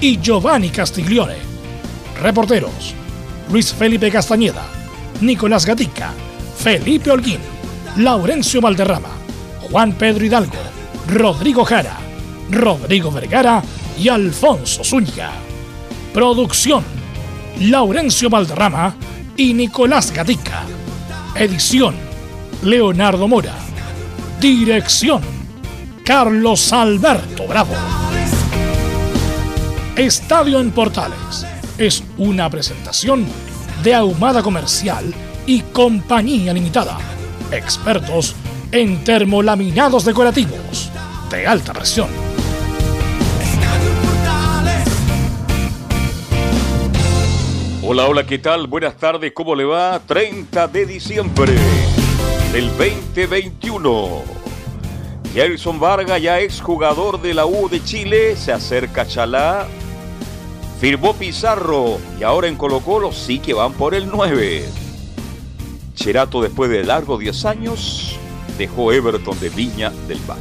y Giovanni Castiglione. Reporteros: Luis Felipe Castañeda, Nicolás Gatica, Felipe Holguín, Laurencio Valderrama, Juan Pedro Hidalgo, Rodrigo Jara, Rodrigo Vergara y Alfonso Zúñiga. Producción: Laurencio Valderrama y Nicolás Gatica. Edición: Leonardo Mora. Dirección: Carlos Alberto Bravo. Estadio en Portales es una presentación de Ahumada Comercial y Compañía Limitada. Expertos en termolaminados decorativos de alta presión. Hola, hola, ¿qué tal? Buenas tardes, ¿cómo le va? 30 de diciembre del 2021. Gerson Vargas, ya exjugador de la U de Chile, se acerca Chalá. Firmó Pizarro y ahora en Colo Colo sí que van por el 9. Cherato después de largos 10 años dejó Everton de Viña del Mar.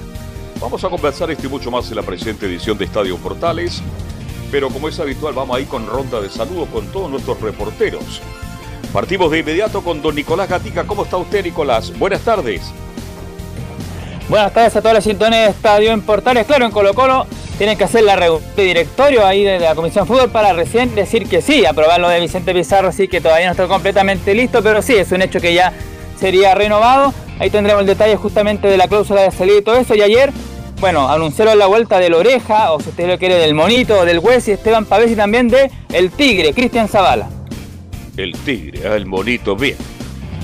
Vamos a conversar esto y mucho más en la presente edición de Estadio Portales pero como es habitual vamos ahí con ronda de saludos con todos nuestros reporteros. Partimos de inmediato con don Nicolás Gatica. ¿Cómo está usted, Nicolás? Buenas tardes. Buenas tardes a todas las sintonías de Estadio en Portales. Claro, en Colo Colo tienen que hacer la reunión directorio ahí de la Comisión Fútbol para recién decir que sí, aprobar lo de Vicente Pizarro, sí que todavía no está completamente listo, pero sí, es un hecho que ya sería renovado. Ahí tendremos el detalle justamente de la cláusula de salida y todo eso. Y ayer bueno, anunciaron la vuelta del Oreja, o si usted lo quiere, del Monito, del Hues y Esteban Pavés y también de El Tigre, Cristian Zavala. El Tigre, ah, el Monito, bien.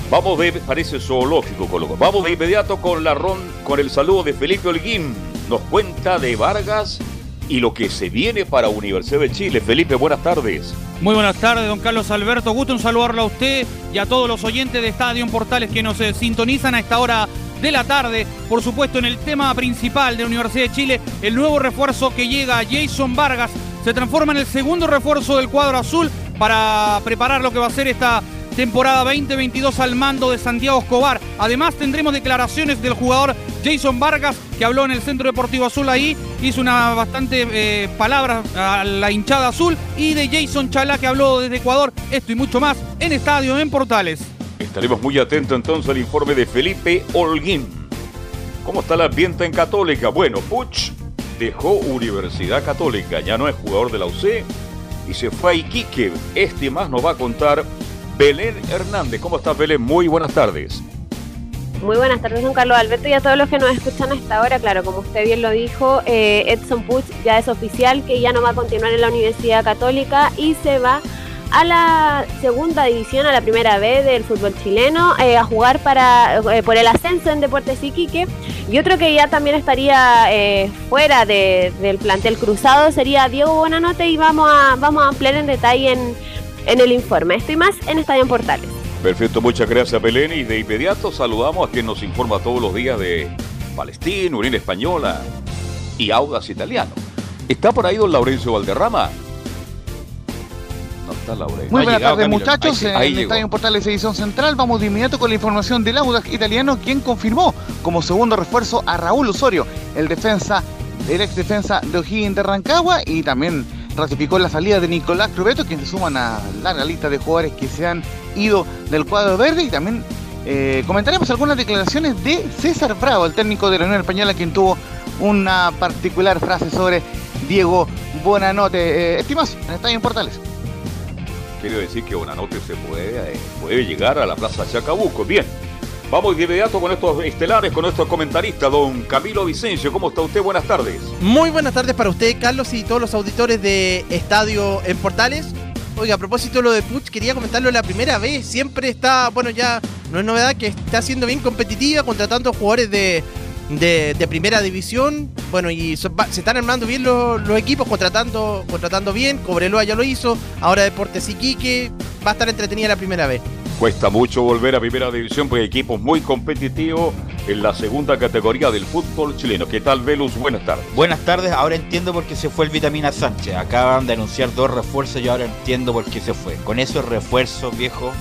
Vamos de, parece zoológico, Coloco. Vamos de inmediato con la ron, con el saludo de Felipe Holguín. Nos cuenta de Vargas y lo que se viene para Universidad de Chile. Felipe, buenas tardes. Muy buenas tardes, don Carlos Alberto. Gusto en saludarlo a usted y a todos los oyentes de Estadio Portales que nos eh, sintonizan a esta hora de la tarde. Por supuesto, en el tema principal de la Universidad de Chile, el nuevo refuerzo que llega, Jason Vargas, se transforma en el segundo refuerzo del cuadro azul para preparar lo que va a ser esta temporada 2022 al mando de Santiago Escobar. Además tendremos declaraciones del jugador Jason Vargas que habló en el Centro Deportivo Azul ahí, hizo una bastante eh, palabra a la hinchada azul y de Jason Chalá que habló desde Ecuador, esto y mucho más en Estadio en Portales. Estaremos muy atentos entonces al informe de Felipe Holguín. ¿Cómo está el ambiente en Católica? Bueno, Puch dejó Universidad Católica, ya no es jugador de la UC y se fue a Iquique. Este más nos va a contar Belén Hernández. ¿Cómo estás, Belén? Muy buenas tardes. Muy buenas tardes, don Carlos Alberto, y a todos los que nos escuchan hasta ahora. Claro, como usted bien lo dijo, eh, Edson Puch ya es oficial que ya no va a continuar en la Universidad Católica y se va a la segunda división, a la primera vez del fútbol chileno, eh, a jugar para eh, por el ascenso en Deportes Iquique. Y otro que ya también estaría fuera del plantel cruzado sería Diego Buenanote y vamos a, vamos a ampliar en detalle en, en el informe. Estoy más en Estadio Portales. Perfecto, muchas gracias Belén y de inmediato saludamos a quien nos informa todos los días de Palestina, Unión Española y Audas Italiano. ¿Está por ahí don Laurencio Valderrama? Muy buenas tardes, muchachos. en el Estadio Portales Edición Central vamos de inmediato con la información del Audax italiano, quien confirmó como segundo refuerzo a Raúl Osorio, el defensa, el ex defensa de O'Higgins de Rancagua, y también ratificó la salida de Nicolás Crubeto, quien se suman a la lista de jugadores que se han ido del cuadro verde, y también eh, comentaremos algunas declaraciones de César Bravo, el técnico de la Unión Española, quien tuvo una particular frase sobre Diego Buenanote. Eh, estimados, en Estadio Portales. Quiero decir que Bonanote se puede, eh, puede llegar a la Plaza Chacabuco. Bien, vamos de inmediato con estos estelares, con nuestro comentarista, don Camilo Vicencio. ¿Cómo está usted? Buenas tardes. Muy buenas tardes para usted, Carlos, y todos los auditores de Estadio en Portales. Oiga, a propósito de lo de Puch, quería comentarlo la primera vez. Siempre está, bueno, ya no es novedad que está siendo bien competitiva contra tantos jugadores de, de, primera división. Bueno, y se están armando bien los, equipos, contratando, contratando bien. Cobreloa ya lo hizo. Ahora Deportes Iquique. Va a estar entretenida la primera vez. Cuesta mucho volver a primera división porque hay equipos muy competitivos en la segunda categoría del fútbol chileno. ¿Qué tal, Velus? Buenas tardes. Buenas tardes. Ahora entiendo por qué se fue el Vitamina Sánchez. Acaban de anunciar dos refuerzos y ahora entiendo por qué se fue. Con esos refuerzos, viejo,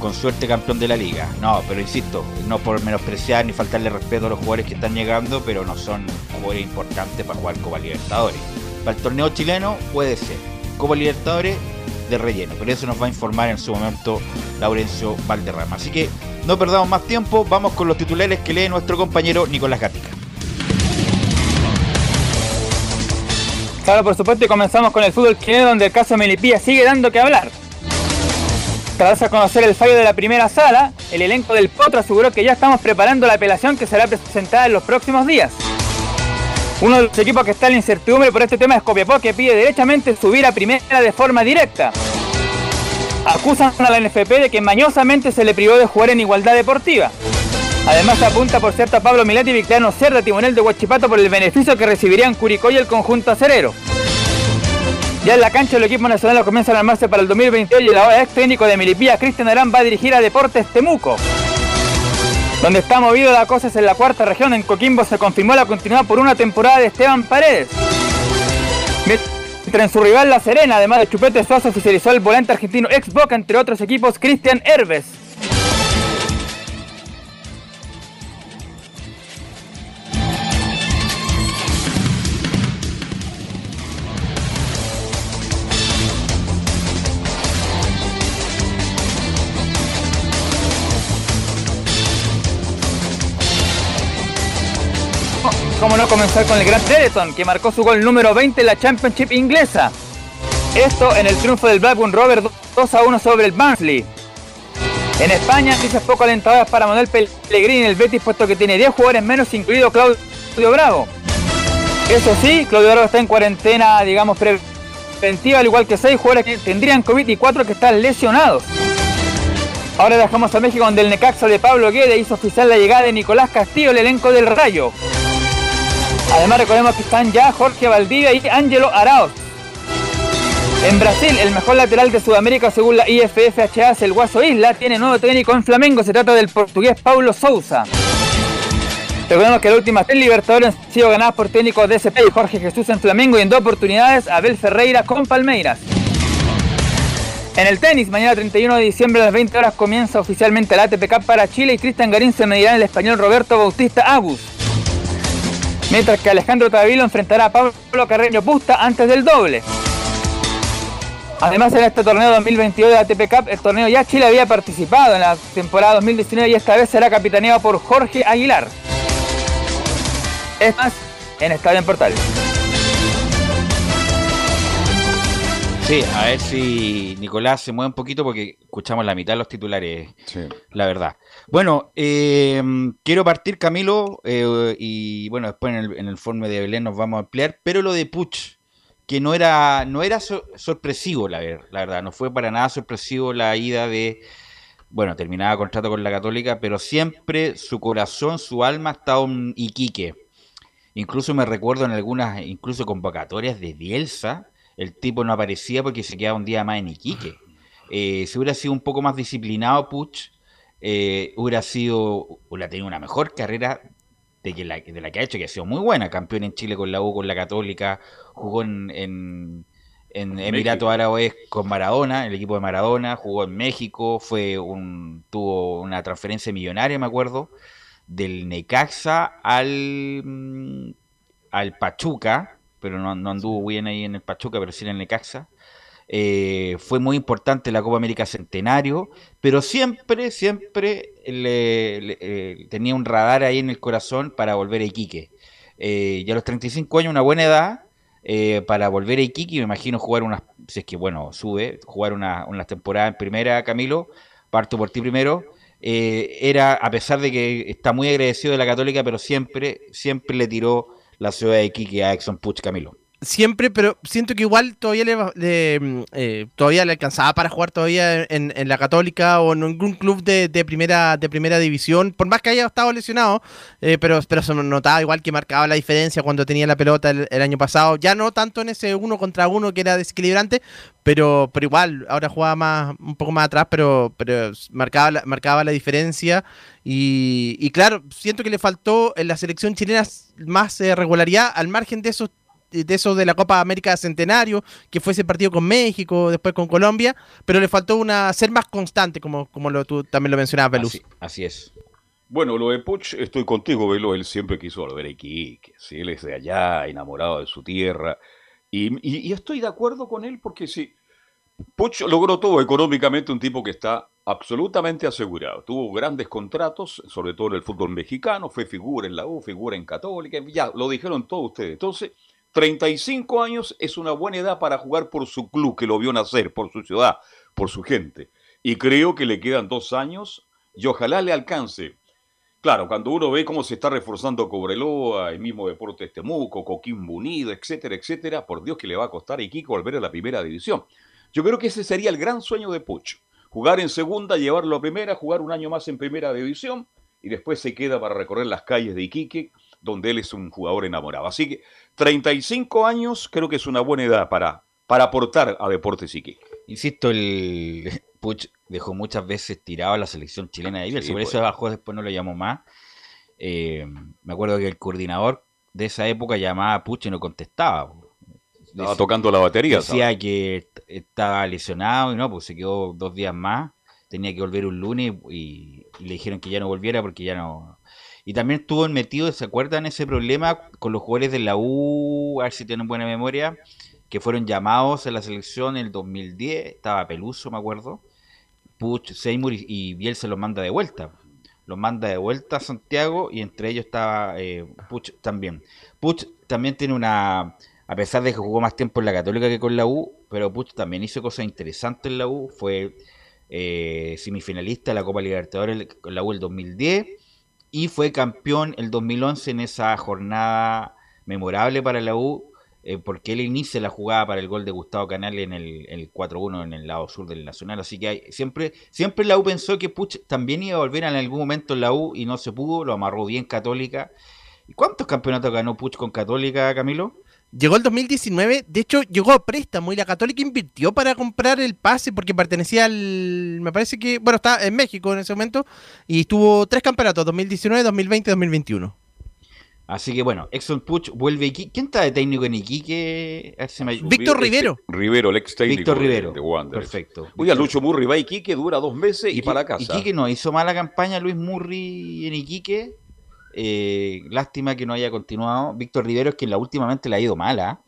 con suerte campeón de la liga. No, pero insisto, no por menospreciar ni faltarle respeto a los jugadores que están llegando, pero no son jugadores importantes para jugar Copa Libertadores. Para el torneo chileno puede ser. Copa Libertadores de relleno. Pero eso nos va a informar en su momento Laurencio Valderrama. Así que no perdamos más tiempo, vamos con los titulares que lee nuestro compañero Nicolás Gatica. Claro, por supuesto, y comenzamos con el fútbol chileno, donde el caso Melipilla sigue dando que hablar. Tras a conocer el fallo de la primera sala, el elenco del Potro aseguró que ya estamos preparando la apelación que será presentada en los próximos días. Uno de los equipos que está en la incertidumbre por este tema es Copiapó, que pide derechamente subir a primera de forma directa. Acusan a la NFP de que mañosamente se le privó de jugar en igualdad deportiva. Además apunta por cierto a Pablo Milati y Victoriano Cerda, timonel de Huachipato, por el beneficio que recibirían Curicó y el conjunto acerero. Ya en la cancha el equipo nacional comienza a armarse para el 2028 y el ahora ex técnico de Milipía, Cristian Arán, va a dirigir a Deportes Temuco. Donde está movido la cosa es en la cuarta región. En Coquimbo se confirmó la continuidad por una temporada de Esteban Paredes. Mientras en su rival La Serena, además de Chupete Suazo, oficializó el volante argentino ex Boca, entre otros equipos, Cristian Herbes. Comenzar con el Gran Teleton, que marcó su gol número 20 en la Championship inglesa. Esto en el triunfo del Blackburn Rovers 2 a 1 sobre el Barnsley. En España, dice poco alentadoras para Manuel Pellegrini en el Betis, puesto que tiene 10 jugadores menos, incluido Claudio Bravo. Eso sí, Claudio Bravo está en cuarentena, digamos, preventiva, al igual que 6 jugadores que tendrían COVID y 4 que están lesionados. Ahora dejamos a México donde el Necaxa de Pablo Guede hizo oficial la llegada de Nicolás Castillo, el elenco del Rayo. Además recordemos que están ya Jorge Valdivia y Ángelo Arauz. En Brasil, el mejor lateral de Sudamérica según la IFFHA el Guaso Isla, tiene nuevo técnico en Flamengo, se trata del portugués Paulo Souza. Recordemos que las últimas tres Libertadores han sido ganadas por técnicos de SP Jorge Jesús en Flamengo y en dos oportunidades Abel Ferreira con Palmeiras. En el tenis, mañana 31 de diciembre a las 20 horas comienza oficialmente la ATP Cup para Chile y Cristian Garín se medirá en el español Roberto Bautista Agus. Mientras que Alejandro Tavilo enfrentará a Pablo Carreño Pusta antes del doble. Además en este torneo 2022 de ATP Cup, el torneo ya Chile había participado en la temporada 2019 y esta vez será capitaneado por Jorge Aguilar. Es más, en Estadio en Portales. Sí, a ver si Nicolás se mueve un poquito porque escuchamos la mitad de los titulares, la verdad. Bueno, eh, quiero partir, Camilo, eh, y bueno, después en el, en informe de Belén nos vamos a ampliar, pero lo de Puch, que no era, no era sorpresivo, la, la, verdad, no fue para nada sorpresivo la ida de, bueno, terminaba contrato con la Católica, pero siempre su corazón, su alma ha estado en Iquique. Incluso me recuerdo en algunas, incluso convocatorias de Bielsa, el tipo no aparecía porque se quedaba un día más en Iquique. Eh, si hubiera sido un poco más disciplinado Puch, eh, hubiera sido, hubiera tenido una mejor carrera de, que la, de la que ha hecho, que ha sido muy buena, campeón en Chile con la U, con la Católica, jugó en, en, Emiratos Árabes con Maradona, el equipo de Maradona, jugó en México, fue un, tuvo una transferencia millonaria, me acuerdo, del Necaxa al, mm, al Pachuca, pero no, no anduvo bien ahí en el Pachuca, pero sí en el Necaxa. Eh, fue muy importante la Copa América Centenario, pero siempre, siempre le, eh, tenía un radar ahí en el corazón para volver a Iquique. Eh, ya a los 35 años, una buena edad para volver a Iquique, me imagino jugar unas, si es que bueno, sube, jugar unas una temporadas en primera, Camilo, parto por ti primero. era, a pesar de que está muy agradecido de la Católica, pero siempre, siempre le tiró la ciudad de Iquique a Exxon Puch Camilo. Siempre, pero siento que igual todavía le, mm, eh, todavía le alcanzaba para jugar todavía en, la Católica o en algún club de, primera de primera división, por más que haya estado lesionado, eh, pero, pero se notaba igual que marcaba la diferencia cuando tenía la pelota el, año pasado, ya no tanto en ese uno contra uno que era desequilibrante, pero, pero igual, ahora jugaba más, un poco más atrás, pero, pero marcaba, la, marcaba la diferencia. Y, y claro, siento que le faltó en la selección chilena más eh, regularidad al margen de esos de eso de la Copa América Centenario, que fue ese partido con México, después con Colombia, pero le faltó una ser más constante, como, como lo, tú también lo mencionabas, Velus. Así, es. Bueno, lo de Puch, estoy contigo, Velo, él siempre quiso volver a Iquique, ¿sí? él es de allá, enamorado de su tierra, y, estoy de acuerdo con él porque sí, Puch logró todo económicamente, un tipo que está absolutamente asegurado. Tuvo grandes contratos, sobre todo en el fútbol mexicano, fue figura en la U, figura en Católica, ya lo dijeron todos ustedes. Entonces, 35 años es una buena edad para jugar por su club que lo vio nacer, por su ciudad, por su gente. Y creo que le quedan dos años y ojalá le alcance. Claro, cuando uno ve cómo se está reforzando Cobreloa, el mismo Deportes Temuco, Coquimbo Unido, etcétera, etcétera, por Dios que le va a costar a Iquique volver a la primera división. Yo creo que ese sería el gran sueño de Pucho. Jugar en segunda, llevarlo a primera, jugar un año más en primera división y después se queda para recorrer las calles de Iquique donde él es un jugador enamorado. Así que 35 años creo que es una buena edad para, para aportar a Deportes Iquique. Insisto, el Puch dejó muchas veces tirado a la selección chilena de Iber, por eso pues. bajó, después no lo llamó más. Eh, me acuerdo que el coordinador de esa época llamaba a Puch y no contestaba. Estaba tocando la batería. Decía que estaba lesionado y no, pues se quedó dos días más. Tenía que volver un lunes y le dijeron que ya no volviera porque ya no, y también estuvo metido, ¿se acuerdan ese problema con los jugadores de la U? A ver si tienen buena memoria, que fueron llamados a la selección en el 2010. Estaba Peluso, me acuerdo. Puch, Seymour y, Biel se los manda de vuelta. Los manda de vuelta a Santiago y entre ellos estaba eh, Puch también. Puch también tiene una. A pesar de que jugó más tiempo en la Católica que con la U, pero Puch también hizo cosas interesantes en la U. Fue eh, semifinalista de la Copa Libertadores con la U el 2010 y fue campeón el 2011 en esa jornada memorable para la U, eh, porque él inicia la jugada para el gol de Gustavo Canal en el, 4-1 en el lado sur del Nacional. Así que siempre, siempre la U pensó que Puch también iba a volver en algún momento en la U y no se pudo, lo amarró bien Católica. ¿Cuántos campeonatos ganó Puch con Católica, Camilo? Llegó el 2019, de hecho llegó a préstamo y la Católica invirtió para comprar el pase porque pertenecía al, me parece que, bueno, está en México en ese momento y estuvo tres campeonatos, 2019, 2020 y 2021. Así que bueno, Exxon Puch vuelve aquí. ¿Quién está de técnico en Iquique? Víctor Rivero. Rivero, el ex técnico Víctor Rivero. de Wander. Perfecto. Oye, Lucho Murri va a Iquique, dura dos meses y, para casa. Iquique no hizo mala campaña Luis Murri en Iquique. Eh, lástima que no haya continuado. Víctor Rivero es que la últimamente le ha ido mal, ¿ah?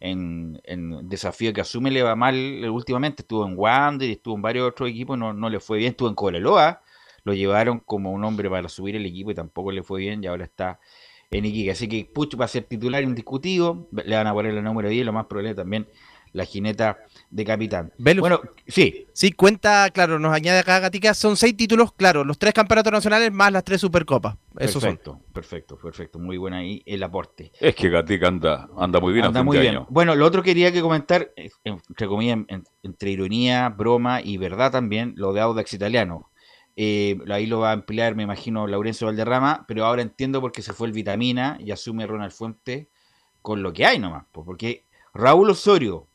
En, en, desafío que asume le va mal últimamente. Estuvo en Wander y estuvo en varios otros equipos, no, no le fue bien. Estuvo en Cobreloa, lo llevaron como un hombre para subir el equipo y tampoco le fue bien y ahora está en Iquique. Así que Puch va a ser titular indiscutido, le van a poner el número 10, lo más probable también la jineta de capitán. Bueno, sí. Sí, cuenta, claro, nos añade acá Gatica, son seis títulos, claro, los tres campeonatos nacionales más las tres supercopas. Eso perfecto, perfecto, perfecto. Muy bueno ahí el aporte. Es que Gatica anda, anda muy bien. Anda muy bien. Bueno, lo otro quería que comentar, entre comillas, entre ironía, broma y verdad también, lo de Audax Italiano. Eh, ahí lo va a emplear, me imagino, Laurencio Valderrama, pero ahora entiendo por qué se fue el Vitamina y asume Ronald Fuente con lo que hay nomás. Porque Raúl Osorio,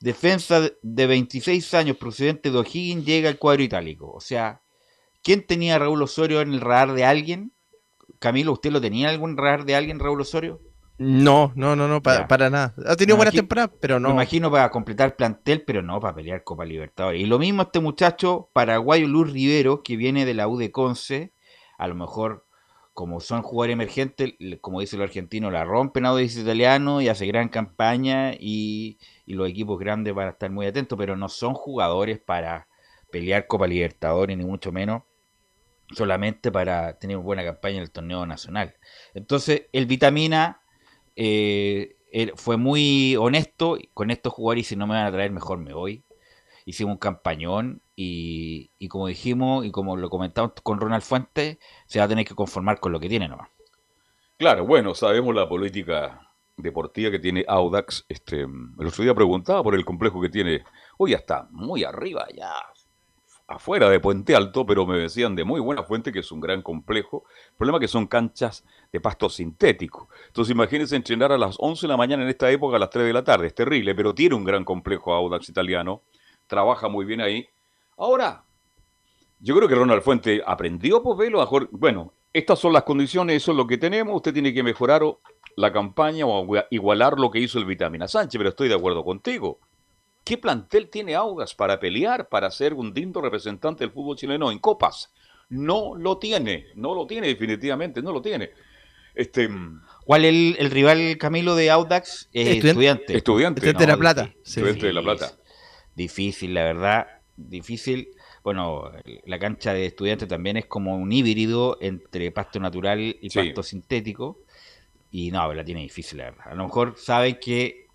defensa de 26 años procedente de O'Higgins llega al cuadro itálico. O sea, ¿quién tenía a Raúl Osorio en el radar de alguien? Camilo, ¿usted lo tenía en algún radar de alguien, Raúl Osorio? No, no, no, no, para, nada. Ha tenido buenas temporadas, pero no. Me imagino para completar plantel, pero no para pelear Copa Libertadores. Y lo mismo este muchacho paraguayo Luz Rivero, que viene de la U de Conce, a lo mejor como son jugadores emergentes, como dice el argentino, la rompen a Odis italiano y hace gran campaña y, los equipos grandes van a estar muy atentos, pero no son jugadores para pelear Copa Libertadores, ni mucho menos, solamente para tener buena campaña en el torneo nacional. Entonces, el Vitamina eh, fue muy honesto con estos jugadores y si no me van a traer, mejor me voy. Hicimos un campañón y, como dijimos y como lo comentamos con Ronald Fuentes, se va a tener que conformar con lo que tiene nomás. Claro, bueno, sabemos la política deportiva que tiene Audax. Este, el otro día preguntaba por el complejo que tiene. Hoy ya está muy arriba, ya afuera de Puente Alto, pero me decían de muy buena fuente que es un gran complejo. El problema es que son canchas de pasto sintético. Entonces imagínense entrenar a las 11 de la mañana en esta época a las 3 de la tarde. Es terrible, pero tiene un gran complejo Audax italiano. Trabaja muy bien ahí. Ahora, yo creo que Ronald Fuente aprendió, pues velo, bueno, estas son las condiciones, eso es lo que tenemos, usted tiene que mejorar la campaña o igualar lo que hizo el Vitamina Sánchez, pero estoy de acuerdo contigo. ¿Qué plantel tiene Augas para pelear, para ser un digno representante del fútbol chileno en copas? No lo tiene, no lo tiene definitivamente, no lo tiene. Este, ¿Cuál es el, rival Camilo de Audax? estudiante. Estudiante. de La Plata. Estudiante de La Plata. Difícil, la verdad, difícil. Bueno, la cancha de estudiantes también es como un híbrido entre pasto natural y pasto sintético. Y no, la tiene difícil, la verdad. A lo mejor saben que.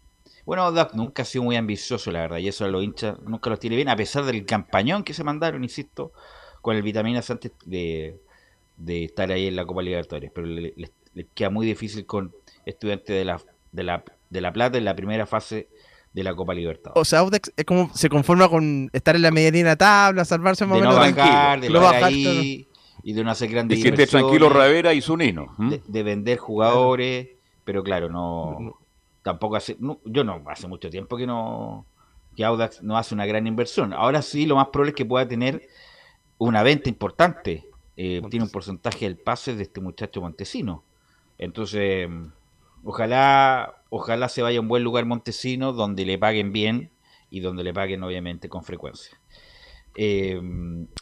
Bueno, nunca ha sido muy ambicioso, la verdad, y eso a los hinchas nunca los tiene bien, a pesar del campañón que se mandaron, insisto, con el Vitaminas antes de, estar ahí en la Copa Libertadores. Pero les queda muy difícil con estudiantes de la, de la, de la Plata en la primera fase de la Copa Libertadores. O sea, Audax es como se conforma con estar en la medianina tabla, salvarse más o menos. de bajar ahí y de no hacer grandes Y siente tranquilo Ravera y su nino. De, vender jugadores, pero claro, no, tampoco hace, yo no, hace mucho tiempo que no, que Audax no hace una gran inversión. Ahora sí, lo más probable es que pueda tener una venta importante. Eh, tiene un porcentaje del pase de este muchacho Montesino. Entonces, ojalá ojalá se vaya a un buen lugar Montesino donde le paguen bien y donde le paguen obviamente con frecuencia. Eh,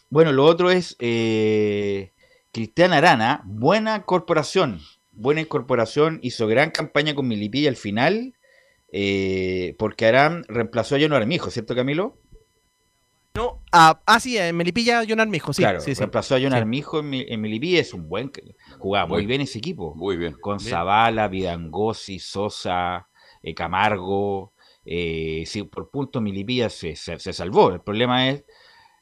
bueno, lo otro es eh, Cristian Arana, buena corporación, buena incorporación, hizo gran campaña con Milipilla al final, eh, porque Arán reemplazó a John Armijo, ¿cierto Camilo? No, ah, ah sí, en Melipilla John Armijo, sí. Claro, sí, reemplazó a John Armijo en, en, Melipilla, es un buen, jugaba muy, bien ese equipo. Muy bien. Con Zavala, Vidangosi, Sosa, eh, Camargo, eh, por punto Melipilla se, se, salvó. El problema es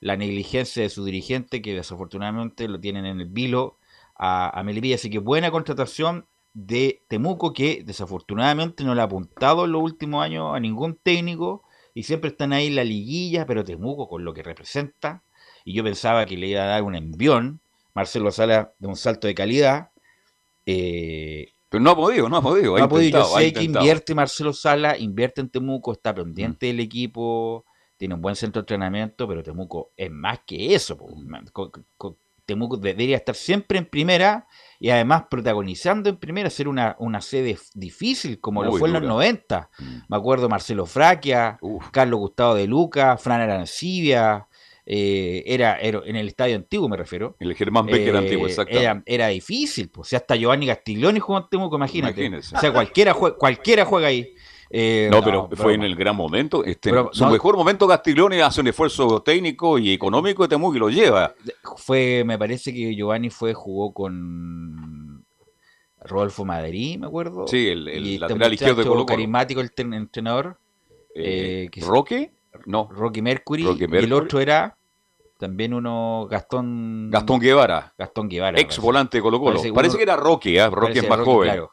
la negligencia de su dirigente, que desafortunadamente lo tienen en el vilo a, a Melipilla. Así que buena contratación de Temuco, que desafortunadamente no le ha apuntado en los últimos años a ningún técnico y siempre están ahí en la liguilla, pero Temuco con lo que representa, y yo pensaba que le iba a dar un envión, Marcelo Sala de un salto de calidad. Eh, pero no ha podido, no ha podido. no ha podido. Yo sé que invierte Marcelo Sala, invierte en Temuco, está pendiente mm. del equipo, tiene un buen centro de entrenamiento, pero Temuco es más que eso. Temuco debería estar siempre en primera y además protagonizando en primera, ser una, una sede difícil, como lo fue en los 90. Mm. Me acuerdo Marcelo Fraquia, Carlos Gustavo de Luca, Fran Arancibia, eh, era, en el estadio antiguo, me refiero. El Germán Becker eh, antiguo, exacto. Era, difícil, pues. O sea, hasta Giovanni Castiglioni jugó en Temuco, imagínate. O sea, cualquiera, cualquiera juega ahí. Eh, no, pero fue en el gran momento. Este, su mejor momento Castiglione hace un esfuerzo técnico y económico de Temuco y lo lleva. Fue, me parece que Giovanni fue, jugó con Rodolfo Madrid, me acuerdo. Sí, el, el este lateral izquierdo de Colo, carismático el entrenador. Eh, eh ¿Roque? No. Roque Mercury, Y el otro era también uno Gastón Gastón Guevara. Gastón Guevara. Ex volante de Colo Colo. Parece, que era Roque, ¿eh? Roque es más joven.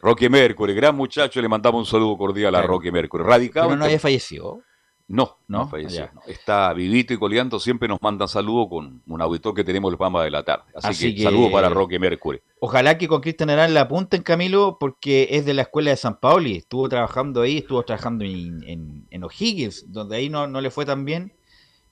Roque Mercury, gran muchacho, le mandamos un saludo cordial a Roque Mercury. Radicado. Pero no había fallecido. No, no, falleció. Está vivito y coleando, siempre nos manda saludos con un auditor que tenemos el Pama de la tarde. Así, que, saludo para Roque Mercury. Ojalá que con Cristian Arán la apunten, Camilo, porque es de la escuela de San Paoli. Estuvo trabajando ahí, estuvo trabajando en, en, O'Higgins, donde ahí no, no, le fue tan bien,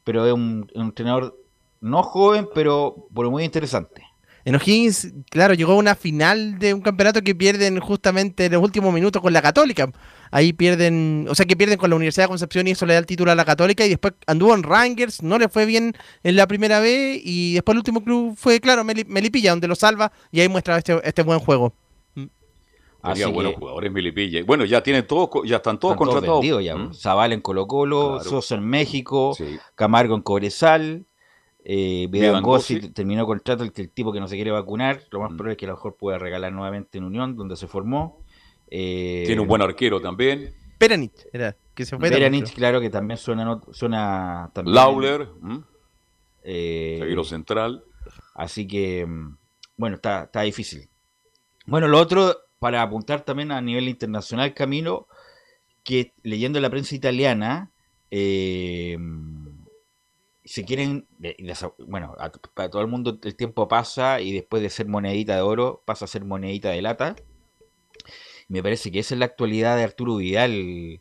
pero es un, un entrenador no joven, pero, pero muy interesante. En O'Higgins, claro, llegó a una final de un campeonato que pierden justamente en los últimos minutos con la Católica. Ahí pierden, o sea, que pierden con la Universidad de Concepción y eso le da el título a la Católica. Y después anduvo en Rangers, no le fue bien en la primera vez. Y después el último club fue, claro, Melipilla, donde lo salva y ahí muestra este, este buen juego. Había buenos jugadores Melipilla. Bueno, ya tienen todos, ya están todos contratados. ya. ¿Mm? Zaval en Colo Colo, Sosa en México, Camargo en Cobresal. Eh, Gossi terminó contrato el, el tipo que no se quiere vacunar. Lo más mm. probable es que a lo mejor pueda regalar nuevamente en Unión, donde se formó. Eh, Tiene un buen arquero también. Peranich, era, que se fue. Peranich, claro, que también suena, suena también. Lauler, eh, central. Así que, mm, bueno, está, está difícil. Bueno, lo otro, para apuntar también a nivel internacional, Camilo, que leyendo la prensa italiana, eh, se quieren, bueno, para todo el mundo el tiempo pasa y después de ser monedita de oro pasa a ser monedita de lata. Me parece que esa es la actualidad de Arturo Vidal,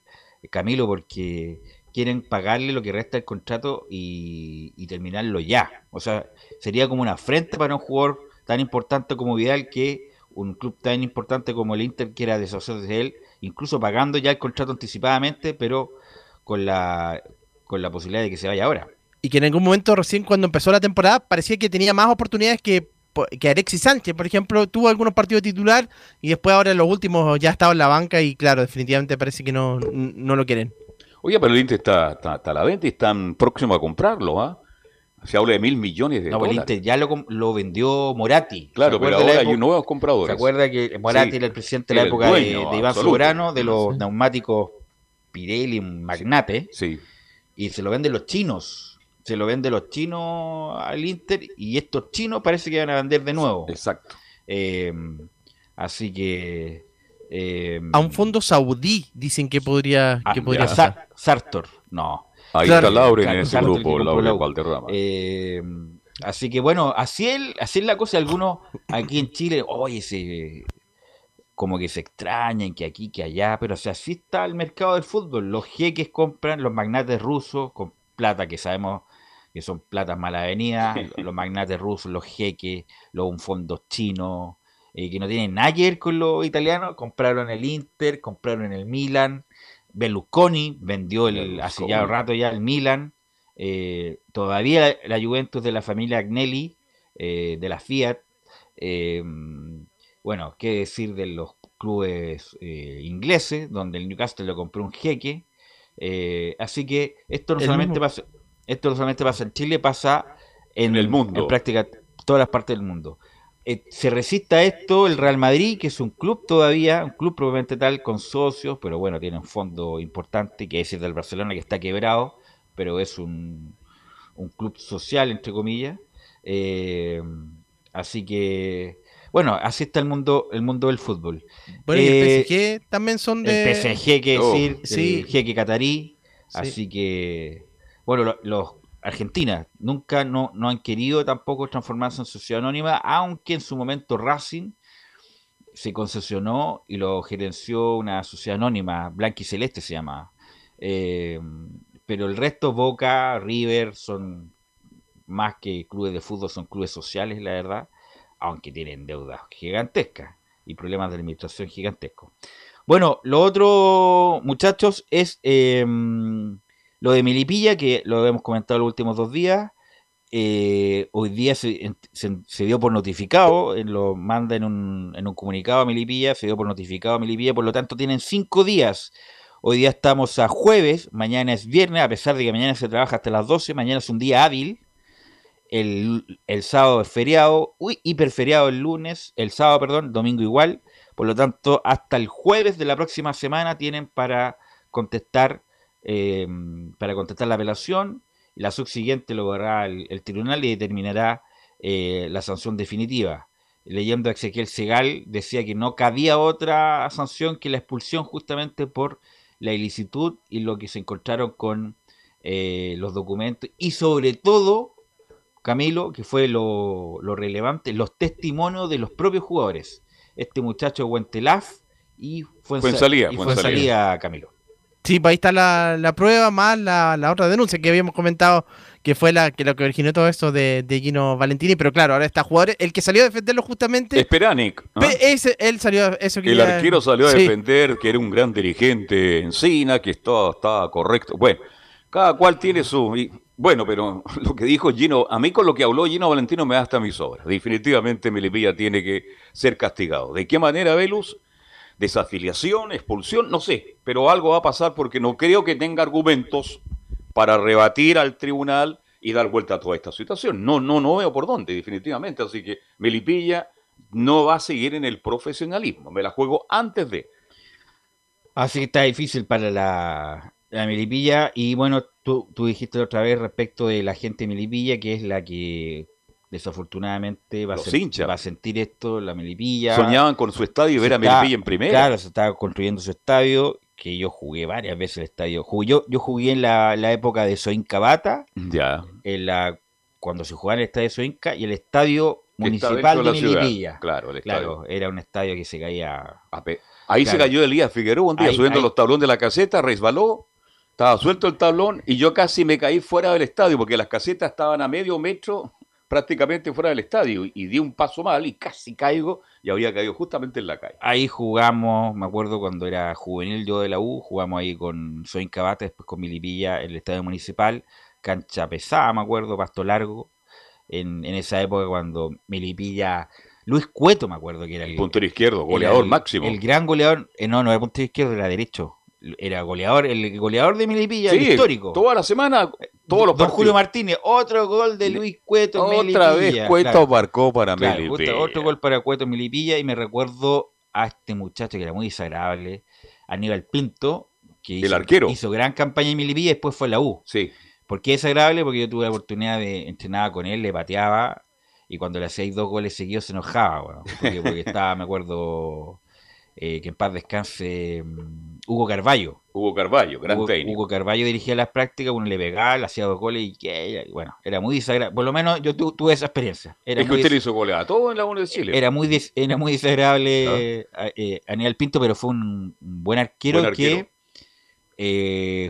Camilo, porque quieren pagarle lo que resta del contrato y, terminarlo ya. O sea, sería como una afrenta para un jugador tan importante como Vidal que un club tan importante como el Inter quiera deshacerse de él, incluso pagando ya el contrato anticipadamente, pero con la, con la posibilidad de que se vaya ahora. Y que en algún momento, recién cuando empezó la temporada, parecía que tenía más oportunidades que, que Alexis Sánchez, por ejemplo, tuvo algunos partidos titular y después ahora en los últimos ya estaba en la banca y claro, definitivamente parece que no, no lo quieren. Oye, pero el Inter está, está, a la venta y están próximo a comprarlo, ¿ah? Se habla de mil millones de no, dólares. El Inter ya lo, lo, vendió Morati. Claro, pero ahora hay nuevos compradores. ¿Se acuerda que Morati era el presidente de la época de, Iván Sobrano, de los neumáticos Pirelli, un magnate? Sí. Y se lo venden los chinos. Se lo venden los chinos al Inter y estos chinos parece que van a vender de nuevo. Exacto. Eh, así que eh, a un fondo saudí dicen que podría, que ah, podría Sartor, no. Ahí está Lauren en ese grupo, Lauren Valderrama. Eh, así que bueno, así, el, así es la cosa. Algunos aquí en Chile, oye, se, como que se extrañan que aquí, que allá, pero o sea, así está el mercado del fútbol. Los jeques compran, los magnates rusos, con plata que sabemos que son platas mal avenidas, los magnates rusos, los jeques, los fondos chinos, eh, que no tienen nada que ver con los italianos, compraron el Inter, compraron el Milan, Berlusconi vendió el, hace ya un rato ya el Milan, eh, todavía la, Juventus de la familia Agnelli, eh, de la Fiat, bueno, qué decir de los clubes ingleses, donde el Newcastle lo compró un jeque, así que esto no solamente pasa, esto no solamente pasa en Chile, pasa en, el mundo, en práctica todas las partes del mundo. Eh, se resista a esto el Real Madrid, que es un club todavía, un club probablemente tal, con socios, pero bueno, tiene un fondo importante, que es el del Barcelona, que está quebrado, pero es un, un club social, entre comillas. Eh, así que, bueno, así está el mundo, el mundo del fútbol. Bueno, y el eh, PSG también son de... El PSG, que oh. decir, sí. el jeque catarí, así que, bueno, los Argentina. Nunca no, no han querido tampoco transformarse en sociedad anónima, aunque en su momento Racing se concesionó y lo gerenció una sociedad anónima, Blanqui Celeste se llama. Eh, pero el resto, Boca, River, son más que clubes de fútbol, son clubes sociales, la verdad, aunque tienen deudas gigantescas y problemas de administración gigantescos. Bueno, lo otro, muchachos, es eh, lo de Milipilla, que lo hemos comentado los últimos dos días, eh, hoy día se, dio por notificado, eh, lo manda en un, comunicado a Milipilla, se dio por notificado a Milipilla, por lo tanto tienen cinco días. Hoy día estamos a jueves, mañana es viernes, a pesar de que mañana se trabaja hasta las 12, mañana es un día hábil. El, el sábado es feriado, uy, hiperferiado el lunes, el sábado, perdón, domingo igual. Por lo tanto, hasta el jueves de la próxima semana tienen para contestar Em, para contestar la apelación. La subsiguiente lo hará el, tribunal y determinará eh, la sanción definitiva. Leyendo a Ezequiel Segal, decía que no cabía otra sanción que la expulsión justamente por la ilicitud y lo que se encontraron con eh, los documentos y sobre todo, Camilo, que fue lo, relevante, los testimonios de los propios jugadores. Este muchacho Huentelaf y fue en salida, Camilo. Sí, pues ahí está la, prueba más la, otra denuncia que habíamos comentado que fue la que lo que originó todo esto de, Gino Valentini, pero claro, ahora está jugador, el que salió a defenderlo justamente. Esperanic. Ese, él salió, eso El arquero salió a defender que era un gran dirigente encina, que estaba, estaba correcto. Bueno, cada cual tiene su. bueno, pero lo que dijo Gino, a mí con lo que habló Gino Valentino me da hasta mis obras. Definitivamente Melipilla tiene que ser castigado. ¿De qué manera, Velus? desafiliación, expulsión, no sé, pero algo va a pasar porque no creo que tenga argumentos para rebatir al tribunal y dar vuelta a toda esta situación. No, no, no veo por dónde, definitivamente. Así que Melipilla no va a seguir en el profesionalismo. Me la juego antes de. Así que está difícil para la, la Melipilla. Y bueno, tú, tú dijiste otra vez respecto de la gente Melipilla, que es la que desafortunadamente va, a, va a sentir esto, la Melipilla. Soñaban con su estadio y ver a Melipilla en primera. Claro, se estaba construyendo su estadio, que yo jugué varias veces el estadio. yo, yo jugué en la, época de Soinca Bata, ya. en la, cuando se jugaba en el estadio de Soinca, y el estadio municipal de, Melipilla. Claro, claro, era un estadio que se caía. Ahí se cayó Elías Figueroa un día subiendo los tablones de la caseta, resbaló, estaba suelto el tablón y yo casi me caí fuera del estadio porque las casetas estaban a medio metro prácticamente fuera del estadio y di un paso mal y casi caigo y había caído justamente en la calle. Ahí jugamos, me acuerdo cuando era juvenil yo de la U, jugamos ahí con Soy Cabate, después con Milipilla en el estadio municipal, cancha pesada, me acuerdo, pasto largo, en, esa época cuando Milipilla... Luis Cueto, me acuerdo que era el, puntero izquierdo, goleador máximo. El gran goleador, eh, no, no era puntero izquierdo, era derecho era goleador, el goleador de Milipilla, el histórico. Toda la semana, todos los Don Julio Martínez, otro gol de Luis Cueto Otra vez Cueto marcó para Milipilla. Otro gol para Cueto Milipilla y me recuerdo a este muchacho que era muy desagradable, Aníbal Pinto, que hizo, el arquero. hizo gran campaña en Milipilla y después fue a la U. Sí. ¿Por qué es desagradable? Porque yo tuve la oportunidad de entrenar con él, le pateaba y cuando le hacía dos goles seguidos se enojaba, porque, porque estaba, me acuerdo, eh, que en paz descanse mm, Hugo Carballo. Hugo Carballo, gran Hugo, Hugo Carballo dirigía las prácticas, uno le pegaba, le hacía dos goles y que, bueno, era muy desagradable. Por lo menos yo tuve esa experiencia. Era es que usted le hizo goles a todo en la Unión de Chile. Era muy, era muy desagradable eh, Aníbal Pinto, pero fue un, buen arquero, que eh,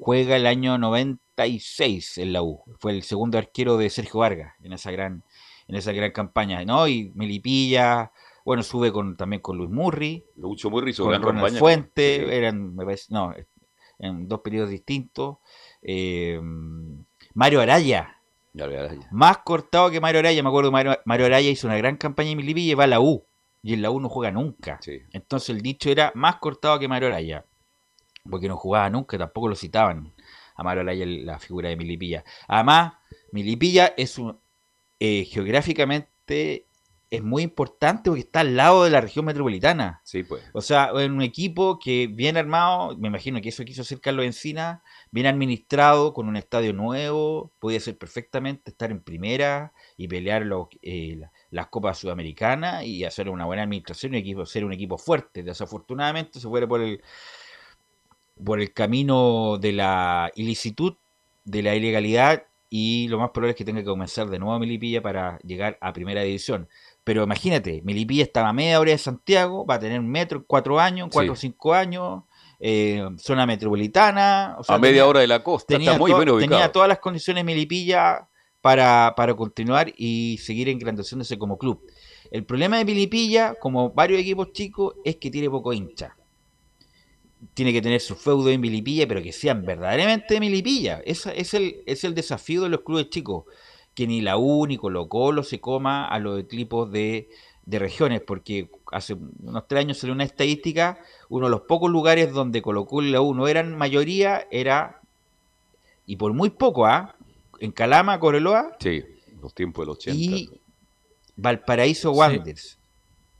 juega el año 96 en la U. Fue el segundo arquero de Sergio Vargas en esa gran, en esa gran campaña. ¿no? Y Melipilla bueno, sube con, también con Luis Murri. Lucho Murri con Ronald Fuente. Eran, me parece, no, en dos periodos distintos. Eh, Mario Araya. Más cortado que Mario Araya. Me acuerdo que Mario, Araya hizo una gran campaña en Milipilla y va a la U. Y en la U no juega nunca. Entonces el dicho era más cortado que Mario Araya. Porque no jugaba nunca, tampoco lo citaban a Mario Araya la figura de Milipilla. Además, Milipilla es un eh, geográficamente es muy importante porque está al lado de la región metropolitana. Sí, pues. O sea, en un equipo que bien armado, me imagino que eso quiso hacer Carlos Encina, bien administrado, con un estadio nuevo, podía ser perfectamente estar en primera y pelear eh, las copas sudamericanas y hacer una buena administración y equipo, ser un equipo fuerte. Desafortunadamente se fue por el, por el camino de la ilicitud, de la ilegalidad y lo más probable es que tenga que comenzar de nuevo a Milipilla para llegar a primera división. Pero imagínate, Melipilla estaba a media hora de Santiago, va a tener un metro en cuatro años, cuatro o cinco años, eh, zona metropolitana. a media hora de la costa, tenía, muy tenía todas las condiciones Melipilla para, para continuar y seguir engrandándose como club. El problema de Melipilla, como varios equipos chicos, es que tiene poco hincha. Tiene que tener su feudo en Milipilla, pero que sean verdaderamente de Milipilla. Ese es el, es el desafío de los clubes chicos que ni la U ni Colo Colo se coma a los equipos de, regiones, porque hace unos tres años salió una estadística, uno de los pocos lugares donde Colo Colo y la U no eran mayoría era, y por muy poco, ¿ah? En Calama, Coreloa. Sí, los tiempos del 80. Y Valparaíso Wanderers.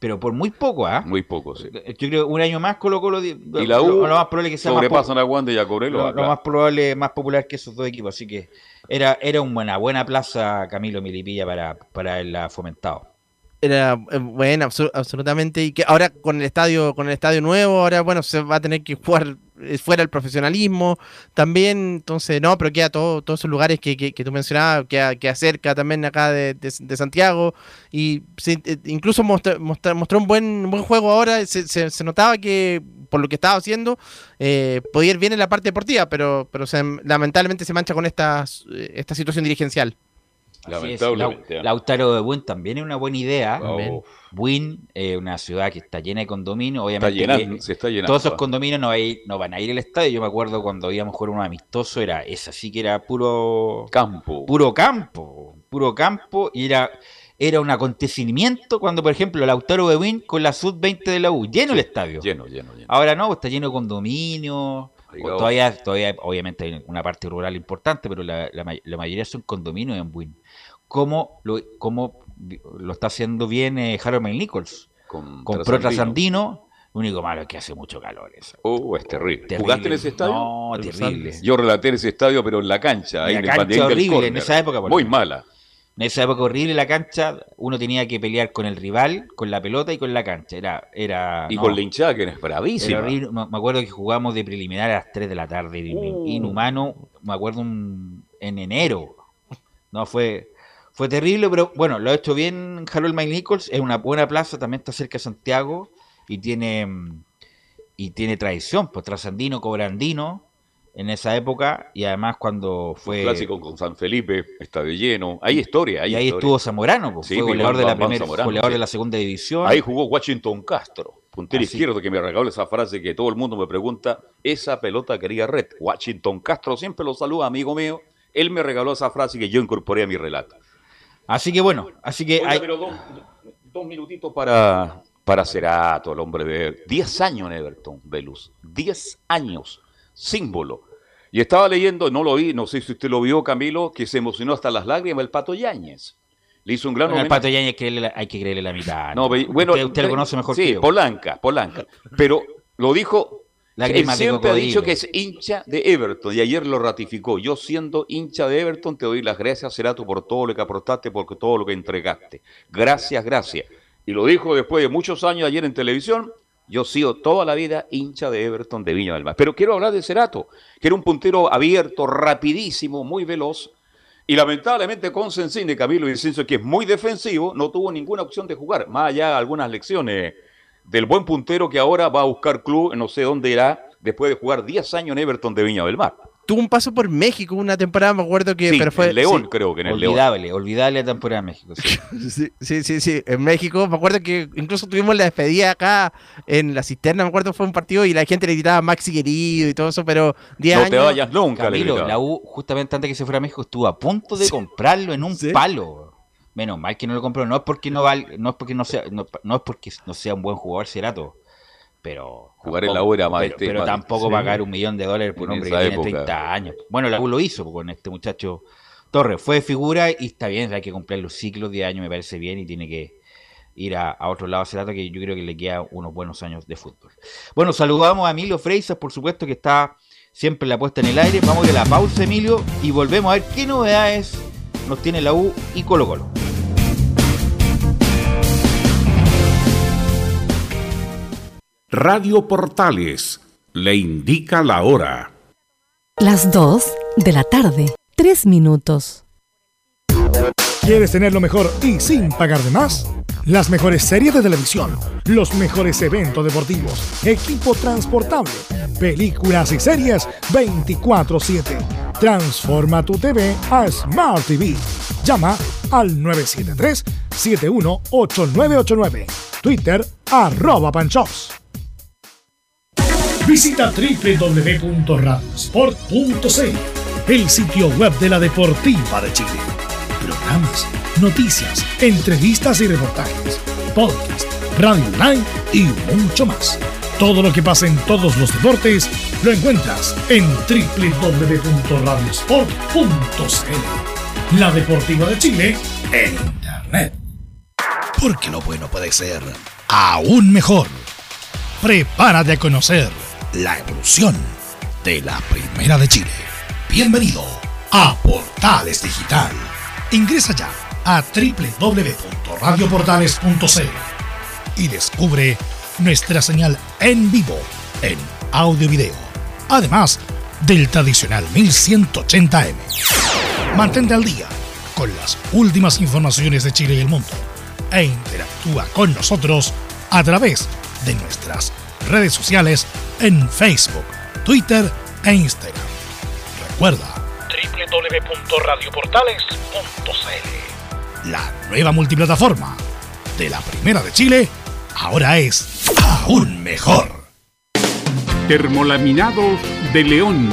Pero por muy poco, ¿ah? Muy poco, sí. Yo creo un año más Colo Colo. Y la U lo, más probable que sea sobrepasan a Wander y a Coreloa. Lo, más probable, más popular que esos dos equipos. Así que era, era una buena plaza Camilo Milipilla para, para el fomentado. Era eh, buena, absolutamente. Y que ahora con el estadio, con el estadio nuevo, ahora bueno, se va a tener que jugar eh, fuera el profesionalismo también, entonces no, pero queda todo, todos esos lugares que, que, tú mencionabas, que, que acerca también acá de, Santiago y eh, incluso mostró, mostró, un buen buen juego ahora, se, se, notaba que por lo que estaba haciendo eh, podía ir bien en la parte deportiva, pero, pero lamentablemente se mancha con esta, esta situación dirigencial. Lamentablemente. Lautaro de Buin también es una buena idea. Oh. Buin, eh, una ciudad que está llena de condominios. Obviamente, se está llenando. todos esos condominios no, no, van a ir al estadio. Yo me acuerdo cuando íbamos a jugar un amistoso, era esa sí que era puro campo. Puro campo. Puro campo. Y era, era un acontecimiento cuando, por ejemplo, Lautaro de Buin con la Sud-20 de la U, lleno el estadio. Lleno, lleno, lleno. Ahora no, está lleno de condominios. Todavía, todavía, obviamente, hay una parte rural importante, pero la, la mayoría son condominios en Buin como lo, lo está haciendo bien eh, Harold Nichols. Con Compró trasandino. Lo único malo es que hace mucho calor eso. Oh, es terrible. ¿Jugaste en ese estadio? No, terrible. Yo relaté en ese estadio, pero en la cancha. En la cancha horrible, en esa época. Muy mala. En esa época horrible la cancha, uno tenía que pelear con el rival, con la pelota y con la cancha. Era, era, y con la hinchada que es bravísima. Me acuerdo que jugamos de preliminar a las 3 de la tarde, uh. inhumano, me acuerdo en enero. No, fue, fue terrible, pero bueno, lo ha hecho bien Harold Mike Nichols, es una buena plaza, también está cerca de Santiago y tiene y tiene tradición, pues trasandino, cobrandino, en esa época y además cuando fue... clásico con San Felipe, está de lleno, hay historia. y ahí estuvo Zamorano, pues, fue goleador, de la, primera, goleador de la segunda división. Ahí jugó Washington Castro, puntero izquierdo que me regaló esa frase que todo el mundo me pregunta, esa pelota quería red. Washington Castro siempre lo saluda, amigo mío. Él me regaló esa frase que yo incorporé a mi relato. Así que bueno, así que... hay... pero dos, minutitos para, para Cerato, el hombre de 10 años en Everton, Velus. 10 años símbolo. Y estaba leyendo, no lo vi, no sé si usted lo vio, Camilo, que se emocionó hasta las lágrimas el Pato Yáñez. Le hizo un gran bueno, El Pato Yáñez hay que creerle la mitad. No, bueno, usted, lo conoce mejor que yo. Polanca, Polanca. Pero lo dijo, él siempre ha dicho que es hincha de Everton y ayer lo ratificó. Yo siendo hincha de Everton te doy las gracias, Cerato, por todo lo que aportaste, por todo lo que entregaste. Gracias, gracias. Y lo dijo después de muchos años ayer en televisión yo he sido toda la vida hincha de Everton de Viña del Mar. Pero quiero hablar de Cerato, que era un puntero abierto, rapidísimo, muy veloz. Y lamentablemente con Sensini, Camilo Vicencio, que es muy defensivo, no tuvo ninguna opción de jugar. Más allá de algunas lecciones del buen puntero que ahora va a buscar club, no sé dónde irá, después de jugar 10 años en Everton de Viña del Mar tuvo un paso por México una temporada, me acuerdo que. pero fue, León, creo que en el olvidable, León. Olvidable la temporada en México. Sí. sí. sí, En México, me acuerdo que incluso tuvimos la despedida acá en la cisterna, me acuerdo fue un partido y la gente le gritaba Maxi querido y todo eso, pero 10 no te vayas nunca, Camilo, la U, justamente antes que se fuera a México, estuvo a punto de comprarlo en un palo. Menos mal que no lo compró, no es porque no vale, no es porque no sea, no, no es porque no sea un buen jugador Cerato pero jugar en la U era más pero, pero tampoco pagar un millón de dólares por un hombre que tiene 30 años. Bueno la U lo hizo con este muchacho Torres. Fue figura y está bien hay que cumplir los ciclos de años me parece bien y tiene que ir a, otro lado hace rato que yo creo que le queda unos buenos años de fútbol. Bueno saludamos a Emilio Freisas por supuesto que está siempre la puesta en el aire. Vamos a la pausa Emilio y volvemos a ver qué novedades nos tiene la U y Colo Colo Radio Portales le indica la hora. Las 2 de la tarde, 3 minutos. ¿Quieres tener lo mejor y sin pagar de más? Las mejores series de televisión, los mejores eventos deportivos, equipo transportable, películas y series 24/7. Transforma tu TV a Smart TV. Llama al 973-718989. Twitter arroba panchops. Visita www.radiosport.cl, el sitio web de la Deportiva de Chile. Programas, noticias, entrevistas y reportajes, podcast, radio online y mucho más. Todo lo que pasa en todos los deportes lo encuentras en www.radiosport.cl. La Deportiva de Chile en Internet. Porque lo bueno puede ser aún mejor. Prepárate a conocer la evolución de la Primera de Chile. Bienvenido a Portales Digital. Ingresa ya a www.radioportales.cl y descubre nuestra señal en vivo en audio y video, además del tradicional 1180m. Mantente al día con las últimas informaciones de Chile y el mundo e interactúa con nosotros a través de nuestras redes sociales en Facebook, Twitter e Instagram. Recuerda www.radioportales.cl La nueva multiplataforma de la Primera de Chile ahora es aún mejor. Termolaminados de León.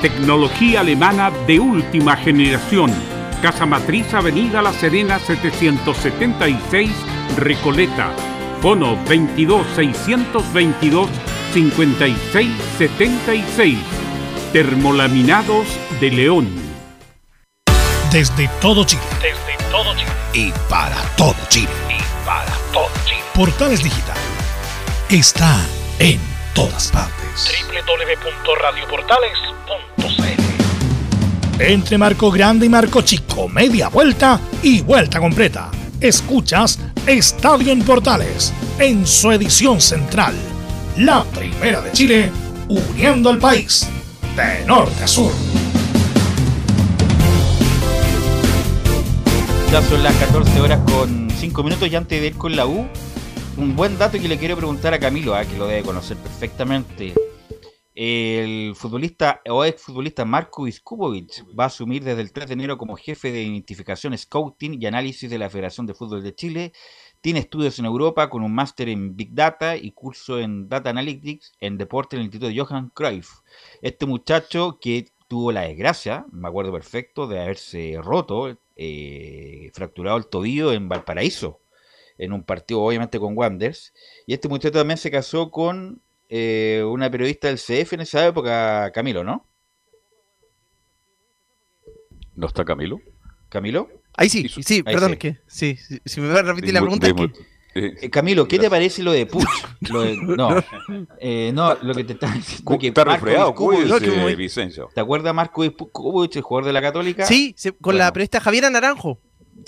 Tecnología alemana de última generación. Casa Matriz Avenida La Serena 776 Recoleta Bono 22 622 5676. Termolaminados de León. Desde todo Chile. Desde todo Chile. Y para todo Chile. Y para todo Chile. Portales Digital. Está en todas partes. www.radioportales.cl entre Marco Grande y Marco Chico, media vuelta y vuelta completa. Escuchas Estadio en Portales en su edición central. La primera de Chile, uniendo al país de norte a sur. Ya son las 14 horas con 5 minutos y antes de ir con la U, un buen dato que le quiero preguntar a Camilo, ah, que lo debe conocer perfectamente. El futbolista o exfutbolista Marco Iskubovic va a asumir desde el 3 de enero como jefe de identificación, scouting y análisis de la Federación de Fútbol de Chile. Tiene estudios en Europa con un máster en Big Data y curso en Data Analytics en deporte en el Instituto Johan Cruyff. Este muchacho que tuvo la desgracia, me acuerdo perfecto, de haberse roto, eh, fracturado el tobillo en Valparaíso, en un partido obviamente con Wanders. Y este muchacho también se casó con eh, una periodista del CF en esa época, Camilo, ¿no? ¿No está Camilo? ¿Camilo? Ahí sí, sí, perdón, que sí, si me va a repetir la pregunta. Eh, Camilo, ¿qué te parece lo de Puch? no, eh, no, lo que te está diciendo que está resfriado, no, Vicencio. ¿Te acuerdas Marco el jugador de la Católica? Sí, con la periodista Javiera Naranjo.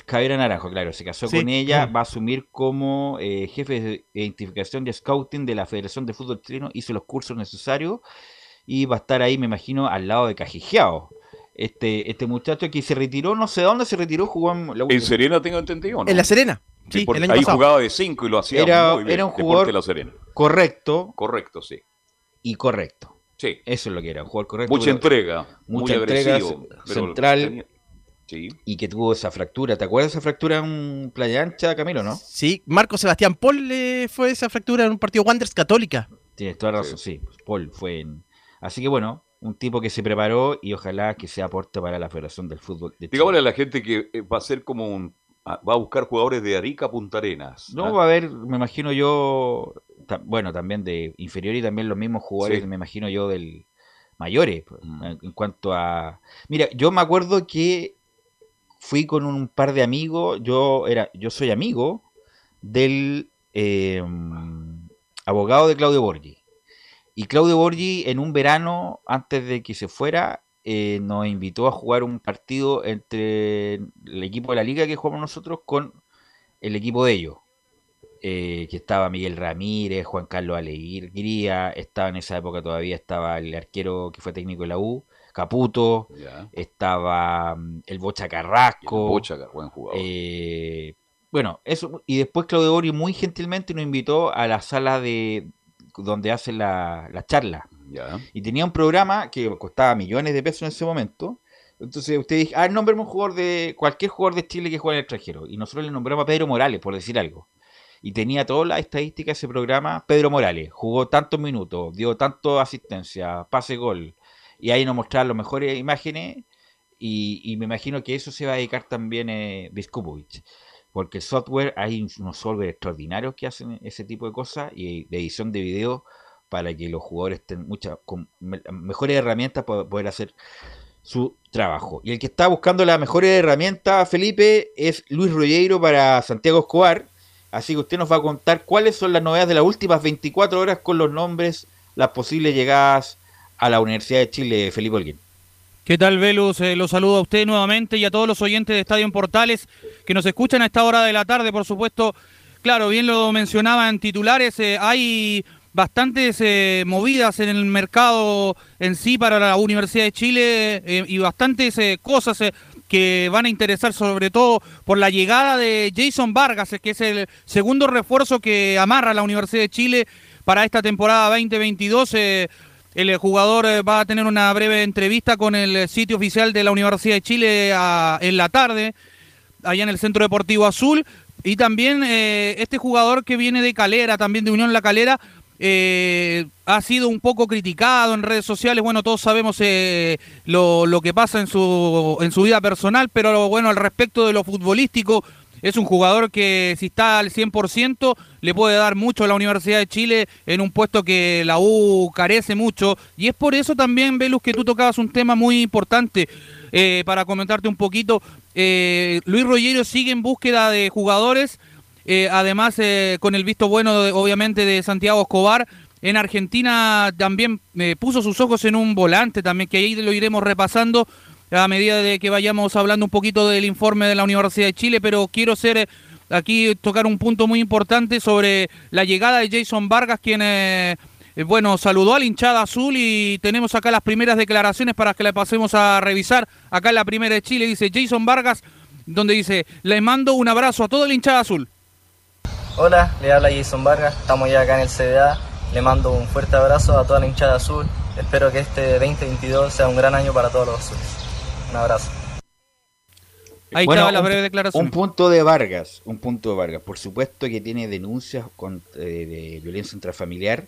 Javiera Naranjo, claro, se casó con ella, va a asumir como eh, jefe de identificación de scouting de la Federación de Fútbol Chileno, hizo los cursos necesarios y va a estar ahí, me imagino, al lado de Cajijeao. Este, este muchacho que se retiró, no sé dónde se retiró, jugó en la En Serena tengo entendido, ¿no? En la Serena. Sí, el año ahí jugaba de 5 y lo hacía era, muy bien. Era un jugador la Serena. correcto. Correcto, sí. Y correcto. Sí. Eso es lo que era, un jugador correcto. Mucha entrega. Mucha entrega, central. Y que tuvo esa fractura. ¿Te acuerdas de esa fractura en Playa Ancha, Camilo, no? Sí, Marco Sebastián Paul le fue esa fractura en un partido Wanderers Católica. Tienes toda razón, sí. Paul fue en... Así que bueno, un tipo que se preparó y ojalá que sea aporte para la Federación del Fútbol de Digámosle a la gente que eh, va a ser como un... Ah, va a buscar jugadores de Arica Punta Arenas. No, ¿ah? va a haber, me imagino yo, bueno, también de inferior y también los mismos jugadores, me imagino yo, del mayores. Pues, mm. En cuanto a... Mira, yo me acuerdo que fui con un par de amigos, yo era, yo soy amigo del em, abogado de Claudio Borgi. Y Claudio Borgi en un verano, antes de que se fuera, eh, nos invitó a jugar un partido entre el equipo de la liga que jugamos nosotros con el equipo de ellos. Eh, que estaba Miguel Ramírez, Juan Carlos Alegría, estaba en esa época todavía, estaba el arquero que fue técnico de la U, Caputo, estaba mm, el Bocha Carrasco. Bocha, buen jugador. Eh, bueno, eso, y después Claudio Bori muy gentilmente nos invitó a la sala de donde hace la, charla. Y tenía un programa que costaba millones de pesos en ese momento. Entonces usted dijo, ah, nombremos un jugador de cualquier jugador de Chile que juega en el extranjero. Y nosotros le nombramos a Pedro Morales, por decir algo. Y tenía todas las estadísticas de ese programa. Pedro Morales jugó tantos minutos, dio tanto asistencia, pase gol, y ahí nos mostraron las mejores imágenes y, me imagino que eso se va a dedicar también eh, porque el software, hay unos software extraordinarios que hacen ese tipo de cosas y de edición de video para que los jugadores estén muchas con mejores herramientas para poder hacer su trabajo. Y el que está buscando las mejores herramientas, Felipe, es Luis Rollero para Santiago Escobar. Así que usted nos va a contar cuáles son las novedades de las últimas 24 horas con los nombres, las posibles llegadas a la Universidad de Chile, Felipe Holguín. ¿Qué tal, Velus? Eh, los saludo a usted nuevamente y a todos los oyentes de Estadio en Portales que nos escuchan a esta hora de la tarde, por supuesto. Claro, bien lo mencionaban titulares, eh, hay bastantes eh, movidas en el mercado en sí para la Universidad de Chile y bastantes cosas que van a interesar sobre todo por la llegada de Jason Vargas, que es el segundo refuerzo que amarra la Universidad de Chile para esta temporada 2022. El jugador eh, va a tener una breve entrevista con el sitio oficial de la Universidad de Chile en la tarde, allá en el Centro Deportivo Azul. Y también eh, este jugador que viene de Calera, también de Unión La Calera, eh, ha sido un poco criticado en redes sociales. Bueno, todos sabemos lo, lo, que pasa en su, en su vida personal, pero bueno, al respecto de lo futbolístico, es un jugador que si está al 100% le puede dar mucho a la Universidad de Chile en un puesto que la U carece mucho. Y es por eso también, Velus, que tú tocabas un tema muy importante eh, para comentarte un poquito. Eh, Luis Rollero sigue en búsqueda de jugadores, eh, además con el visto bueno, obviamente, de Santiago Escobar. En Argentina también puso sus ojos en un volante también, que ahí lo iremos repasando a medida de que vayamos hablando un poquito del informe de la Universidad de Chile, pero quiero ser aquí tocar un punto muy importante sobre la llegada de Jason Vargas, quien, eh, bueno, saludó a la hinchada azul y tenemos acá las primeras declaraciones para que la pasemos a revisar. Acá en la primera de Chile dice Jason Vargas, donde dice, le mando un abrazo a toda la hinchada azul. Hola, le habla Jason Vargas, estamos ya acá en el CDA, le mando un fuerte abrazo a toda la hinchada azul, espero que este 2022 sea un gran año para todos los azules. Un abrazo. Ahí estaba la breve declaración. Un punto de Vargas, un punto de Vargas. Por supuesto que tiene denuncias eh, de violencia intrafamiliar.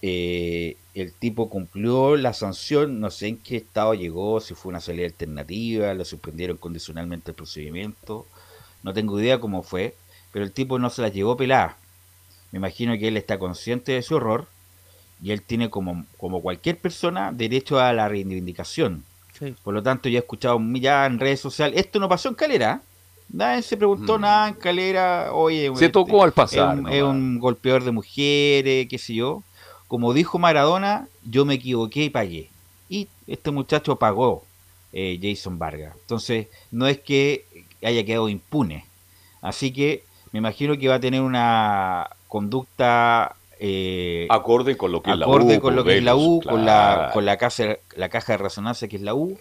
Eh, el tipo cumplió la sanción, no sé en qué estado llegó, si fue una salida alternativa, lo suspendieron condicionalmente el procedimiento, no tengo idea cómo fue, pero el tipo no se la llevó pelada. Me imagino que él está consciente de su error y él tiene como, como cualquier persona derecho a la reivindicación. Por lo tanto, yo he escuchado ya en redes sociales, esto no pasó en Calera. Nadie se preguntó mm. nada en Calera. Oye, se tocó al pasar. Es un, golpeador de mujeres, qué sé yo. Como dijo Maradona, yo me equivoqué y pagué. Y este muchacho pagó, eh, Jason Vargas. Entonces, no es que haya quedado impune. Así que me imagino que va a tener una conducta eh, acorde con lo que es la U. con lo que es la U, con, la, con la, caja, la caja de resonancia que es la U.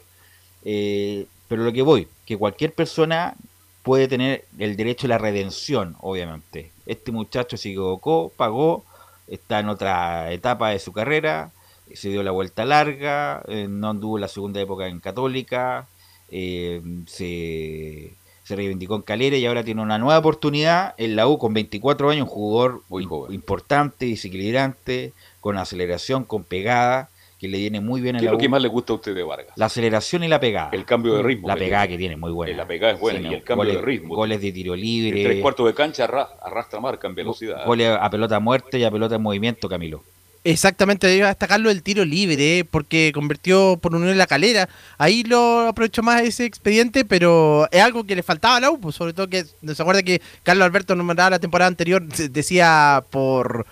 Eh, pero lo que voy, que cualquier persona puede tener el derecho a la redención, obviamente. Este muchacho se equivocó, pagó, está en otra etapa de su carrera, se dio la vuelta larga, eh, no anduvo la segunda época en Católica, se se reivindicó en Calera y ahora tiene una nueva oportunidad en la U con 24 años, un jugador muy importante, desequilibrante, con aceleración, con pegada, que le viene muy bien en la es lo que más le gusta a usted de Vargas? La aceleración y la pegada. El cambio de ritmo. La pegada que tiene, muy buena. La pegada es buena y el cambio de ritmo. Goles de tiro libre. tres cuartos de cancha arrastra marca en velocidad. Goles a pelota muerte y a pelota en movimiento, Camilo. Exactamente, debe destacarlo el tiro libre, porque convirtió por uno en la calera. Ahí lo aprovechó más ese expediente, pero es algo que le faltaba a la U, pues, sobre todo que se acuerda que Carlos Alberto nombraba la temporada anterior, decía por,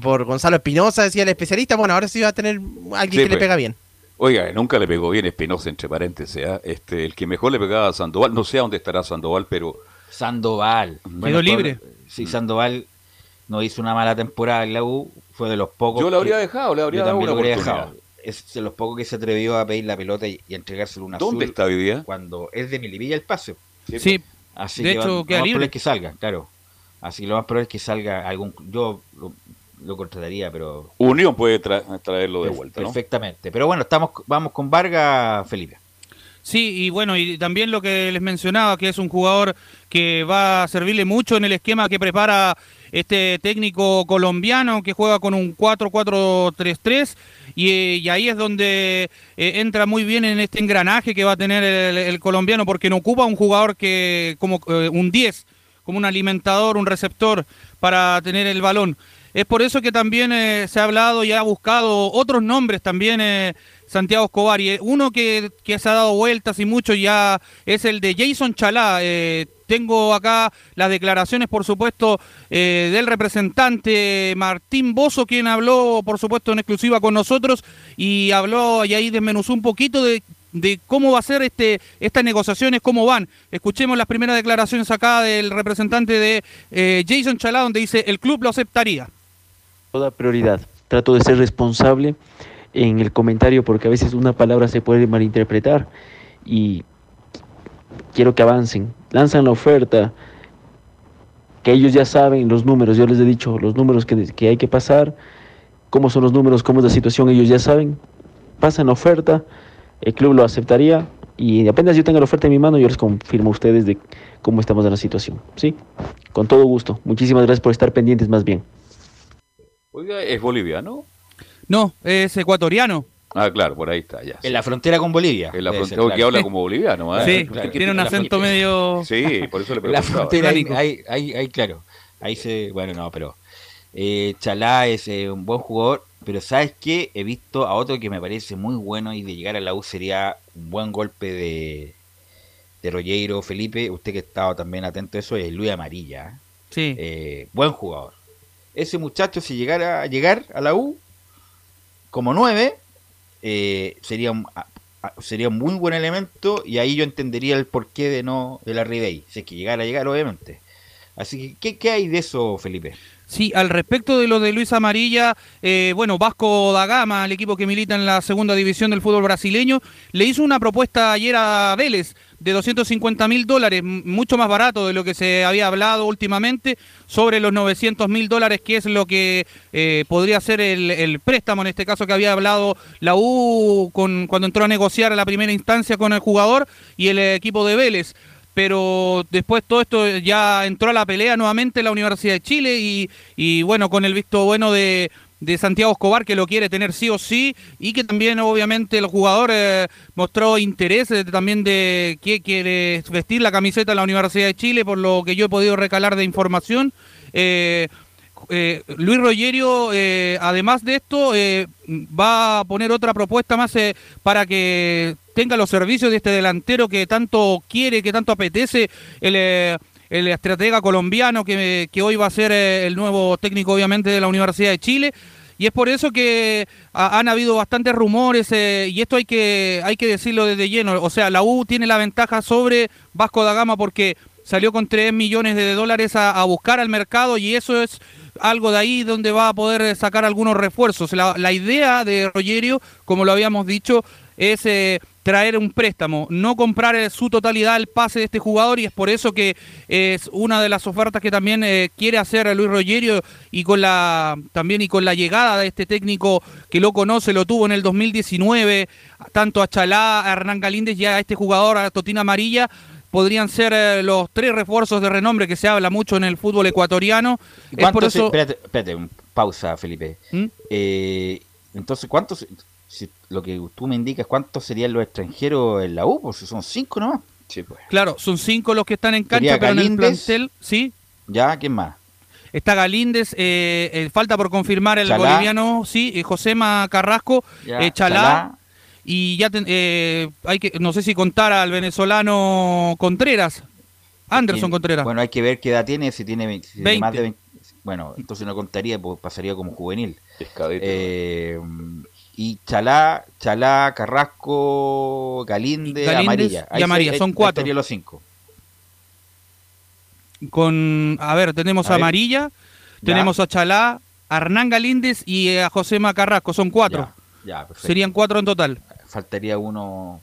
por Gonzalo Espinosa, decía el especialista, bueno, ahora sí va a tener alguien que le pues. pega bien. Oiga, nunca le pegó bien Espinosa, entre paréntesis. ¿eh? Este, el que mejor le pegaba a Sandoval, no sé a dónde estará Sandoval, pero... Sandoval. Quedó libre. Sí, Sandoval no hizo una mala temporada en la U, fue de los pocos. Yo lo habría dejado, le habría dado una dejado. Es de los pocos que se atrevió a pedir la pelota y, entregárselo una ¿Dónde está hoy día? Cuando es de Milivilla el pase. Sí, Así de que hecho, lo más probable es que salga, claro. Así que lo más probable es que salga algún. Yo lo, contrataría, pero. Unión puede traerlo de vuelta. Perfectamente. Pero bueno, estamos vamos con Vargas, Felipe. Sí, y bueno, y también lo que les mencionaba, que es un jugador que va a servirle mucho en el esquema que prepara este técnico colombiano que juega con un 4-4-3-3 y, ahí es donde eh, entra muy bien en este engranaje que va a tener el, colombiano porque no ocupa un jugador que como eh, un 10, como un alimentador, un receptor para tener el balón. Es por eso que también eh, se ha hablado y ha buscado otros nombres también Santiago Escobar. Y uno que, que, se ha dado vueltas y mucho ya es el de Jason Chalá. Tengo acá las declaraciones, por supuesto, eh, del representante Martín Bozo, quien habló, por supuesto, en exclusiva con nosotros y habló y ahí desmenuzó un poquito de, cómo va a ser este, estas negociaciones, cómo van. Escuchemos las primeras declaraciones acá del representante de eh, Jason Chalá, donde dice, el club lo aceptaría. Toda prioridad. Trato de ser responsable en el comentario porque a veces una palabra se puede malinterpretar y quiero que avancen, lanzan la oferta, que ellos ya saben los números, yo les he dicho los números que, que hay que pasar, cómo son los números, cómo es la situación, ellos ya saben, pasan la oferta, el club lo aceptaría y apenas yo tenga la oferta en mi mano, yo les confirmo a ustedes de cómo estamos en la situación. ¿Sí? Con todo gusto. Muchísimas gracias por estar pendientes más bien. Oiga, ¿es boliviano? No, es ecuatoriano. Ah, claro, por ahí está, ya. En la frontera con Bolivia. En la frontera, que habla como boliviano. ¿eh? Sí, tiene un acento medio... Sí, por eso le preguntaba. la frontera, ahí, ahí, claro, ahí se... Bueno, no, pero... Eh, Chalá es eh, un buen jugador, pero ¿sabes qué? He visto a otro que me parece muy bueno y de llegar a la U sería un buen golpe de, de Rollero, Felipe. Usted que estaba también atento a eso, es Luis Amarilla. Sí. Eh, buen jugador. Ese muchacho, si llegara a llegar a la U como nueve, eh, sería ah, sería un muy buen elemento y ahí yo entendería el porqué de no de la Ribey, si es que llegara a llegar obviamente. Así que, ¿qué, qué hay de eso, Felipe? Sí, al respecto de lo de Luis Amarilla, eh, bueno, Vasco da Gama, el equipo que milita en la segunda división del fútbol brasileño, le hizo una propuesta ayer a Vélez de 250 mil dólares, mucho más barato de lo que se había hablado últimamente, sobre los 900 mil dólares, que es lo que eh, podría ser el, préstamo, en este caso que había hablado la U con, cuando entró a negociar a la primera instancia con el jugador y el equipo de Vélez pero después todo esto ya entró a la pelea nuevamente la Universidad de Chile y, bueno, con el visto bueno de, Santiago Escobar que lo quiere tener sí o sí y que también obviamente el jugador eh, mostró interés también de que quiere vestir la camiseta de la Universidad de Chile por lo que yo he podido recalar de información. Eh, eh, Luis Rogerio, además de esto, va a poner otra propuesta más para que tenga los servicios de este delantero que tanto quiere, que tanto apetece el, eh, el estratega colombiano que, hoy va a ser eh, el nuevo técnico obviamente de la Universidad de Chile. Y es por eso que han habido bastantes rumores eh, y esto hay que, hay que decirlo desde lleno. O sea, la U tiene la ventaja sobre Vasco da Gama porque salió con 3 millones de dólares a, buscar al mercado y eso es algo de ahí donde va a poder sacar algunos refuerzos. La, idea de Rogerio, como lo habíamos dicho, es traer un préstamo, no comprar su totalidad el pase de este jugador y es por eso que es una de las ofertas que también eh, quiere hacer Luis Rogerio y con la también y con la llegada de este técnico que lo conoce, lo tuvo en el 2019, tanto a Chalá, a Hernán Galíndez y a este jugador, a Totina Amarilla, podrían ser eh, los tres refuerzos de renombre que se habla mucho en el fútbol ecuatoriano. Es por eso... espérate, espérate, pausa, Felipe. ¿Mm? Eh, entonces, ¿cuántos si lo que tú me indicas, ¿cuántos serían los extranjeros en la U? Pues son cinco nomás. Sí, pues. Claro, son cinco los que están en cancha, pero en el plantel, sí. Ya, ¿quién más? Está Galíndez, eh, eh, falta por confirmar el boliviano, sí, eh, Josema Carrasco, Chalá, y ya hay que, no sé si contar al venezolano Contreras, Anderson Contreras. Bueno, hay que ver qué edad tiene, si tiene, más de 20, bueno, entonces no contaría, pues pasaría como juvenil. Eh, y Chalá, Chalá, Carrasco, Galinde, Amarilla. y Amarilla, son cuatro. Serían los cinco. Con, a ver, tenemos a, Amarilla, tenemos a Chalá, a Hernán Galíndez y a José Carrasco, son cuatro. Ya, Serían cuatro en total. Faltaría uno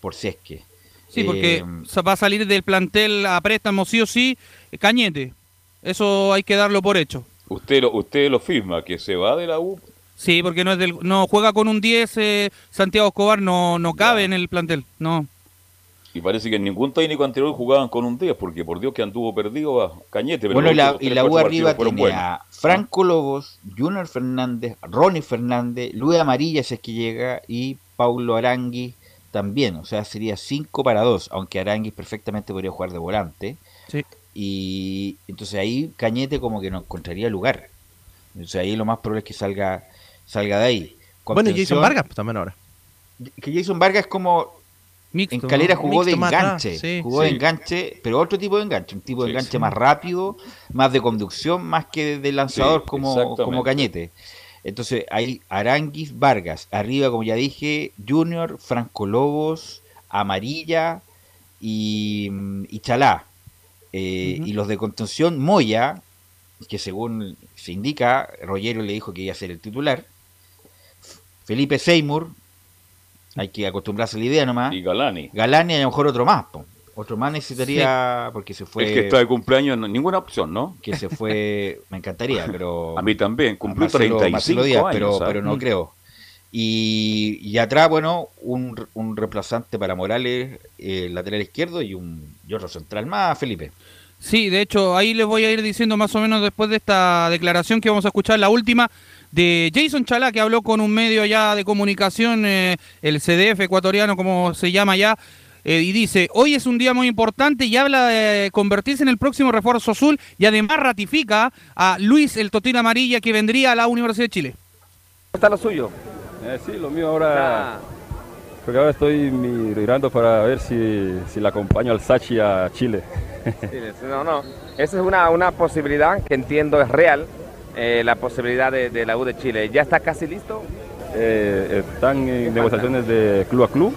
por si es que. Sí, porque eh, va a salir del plantel a préstamo sí o sí Cañete. Eso hay que darlo por hecho. Usted lo, usted lo firma, que se va de la U Sí, porque no es del, no juega con un 10 eh, Santiago Escobar, no, no cabe en el plantel, no. Y parece que en ningún técnico anterior jugaban con un 10, porque por Dios que anduvo perdido a Cañete. bueno, y la, y la U arriba tiene a Franco Lobos, Junior Fernández, Ronnie Fernández, Luis Amarilla, si es que llega, y Paulo Arangui también. O sea, sería 5 para 2, aunque Arangui perfectamente podría jugar de volante. Sí. Y entonces ahí Cañete como que no encontraría lugar. O sea, ahí lo más probable es que salga salga de ahí. Bueno, Jason Vargas pues, también ahora. Que Jason Vargas es como en Calera jugó de enganche, jugó de enganche, pero otro tipo de enganche, un tipo de enganche más rápido, más de conducción, más que de lanzador como, como Cañete. Entonces hay Aranguis Vargas, arriba como ya dije, Junior, Franco Lobos, Amarilla y, y Chalá. Eh, y los de contención, Moya, que según se indica, Rogerio le dijo que iba a ser el titular. Felipe Seymour, hay que acostumbrarse a la idea nomás. Y Galani. Galani a lo mejor otro más. Otro más necesitaría, porque se fue... Es que está de cumpleaños, ninguna opción, ¿no? Que se fue, me encantaría, pero... A mí también, cumplió 35 años. Pero, pero no creo. Y, y, atrás, bueno, un, un reemplazante para Morales, el lateral izquierdo, y un y otro central más, Felipe. Sí, de hecho, ahí les voy a ir diciendo más o menos después de esta declaración que vamos a escuchar, la última, de Jason Chalá, que habló con un medio allá de comunicación, eh, el CDF ecuatoriano, como se llama ya, eh, y dice, hoy es un día muy importante y habla de convertirse en el próximo refuerzo azul y además ratifica a Luis el Totín Amarilla que vendría a la Universidad de Chile. ¿Cómo está lo suyo? Eh, sí, lo mío ahora... Porque ahora estoy mirando para ver si, si le acompaño al Sachi a Chile. no, no. Esa es una, una posibilidad que entiendo es real, eh, la posibilidad de, la U de Chile. ¿Ya está casi listo? eh, están en negociaciones de club a club.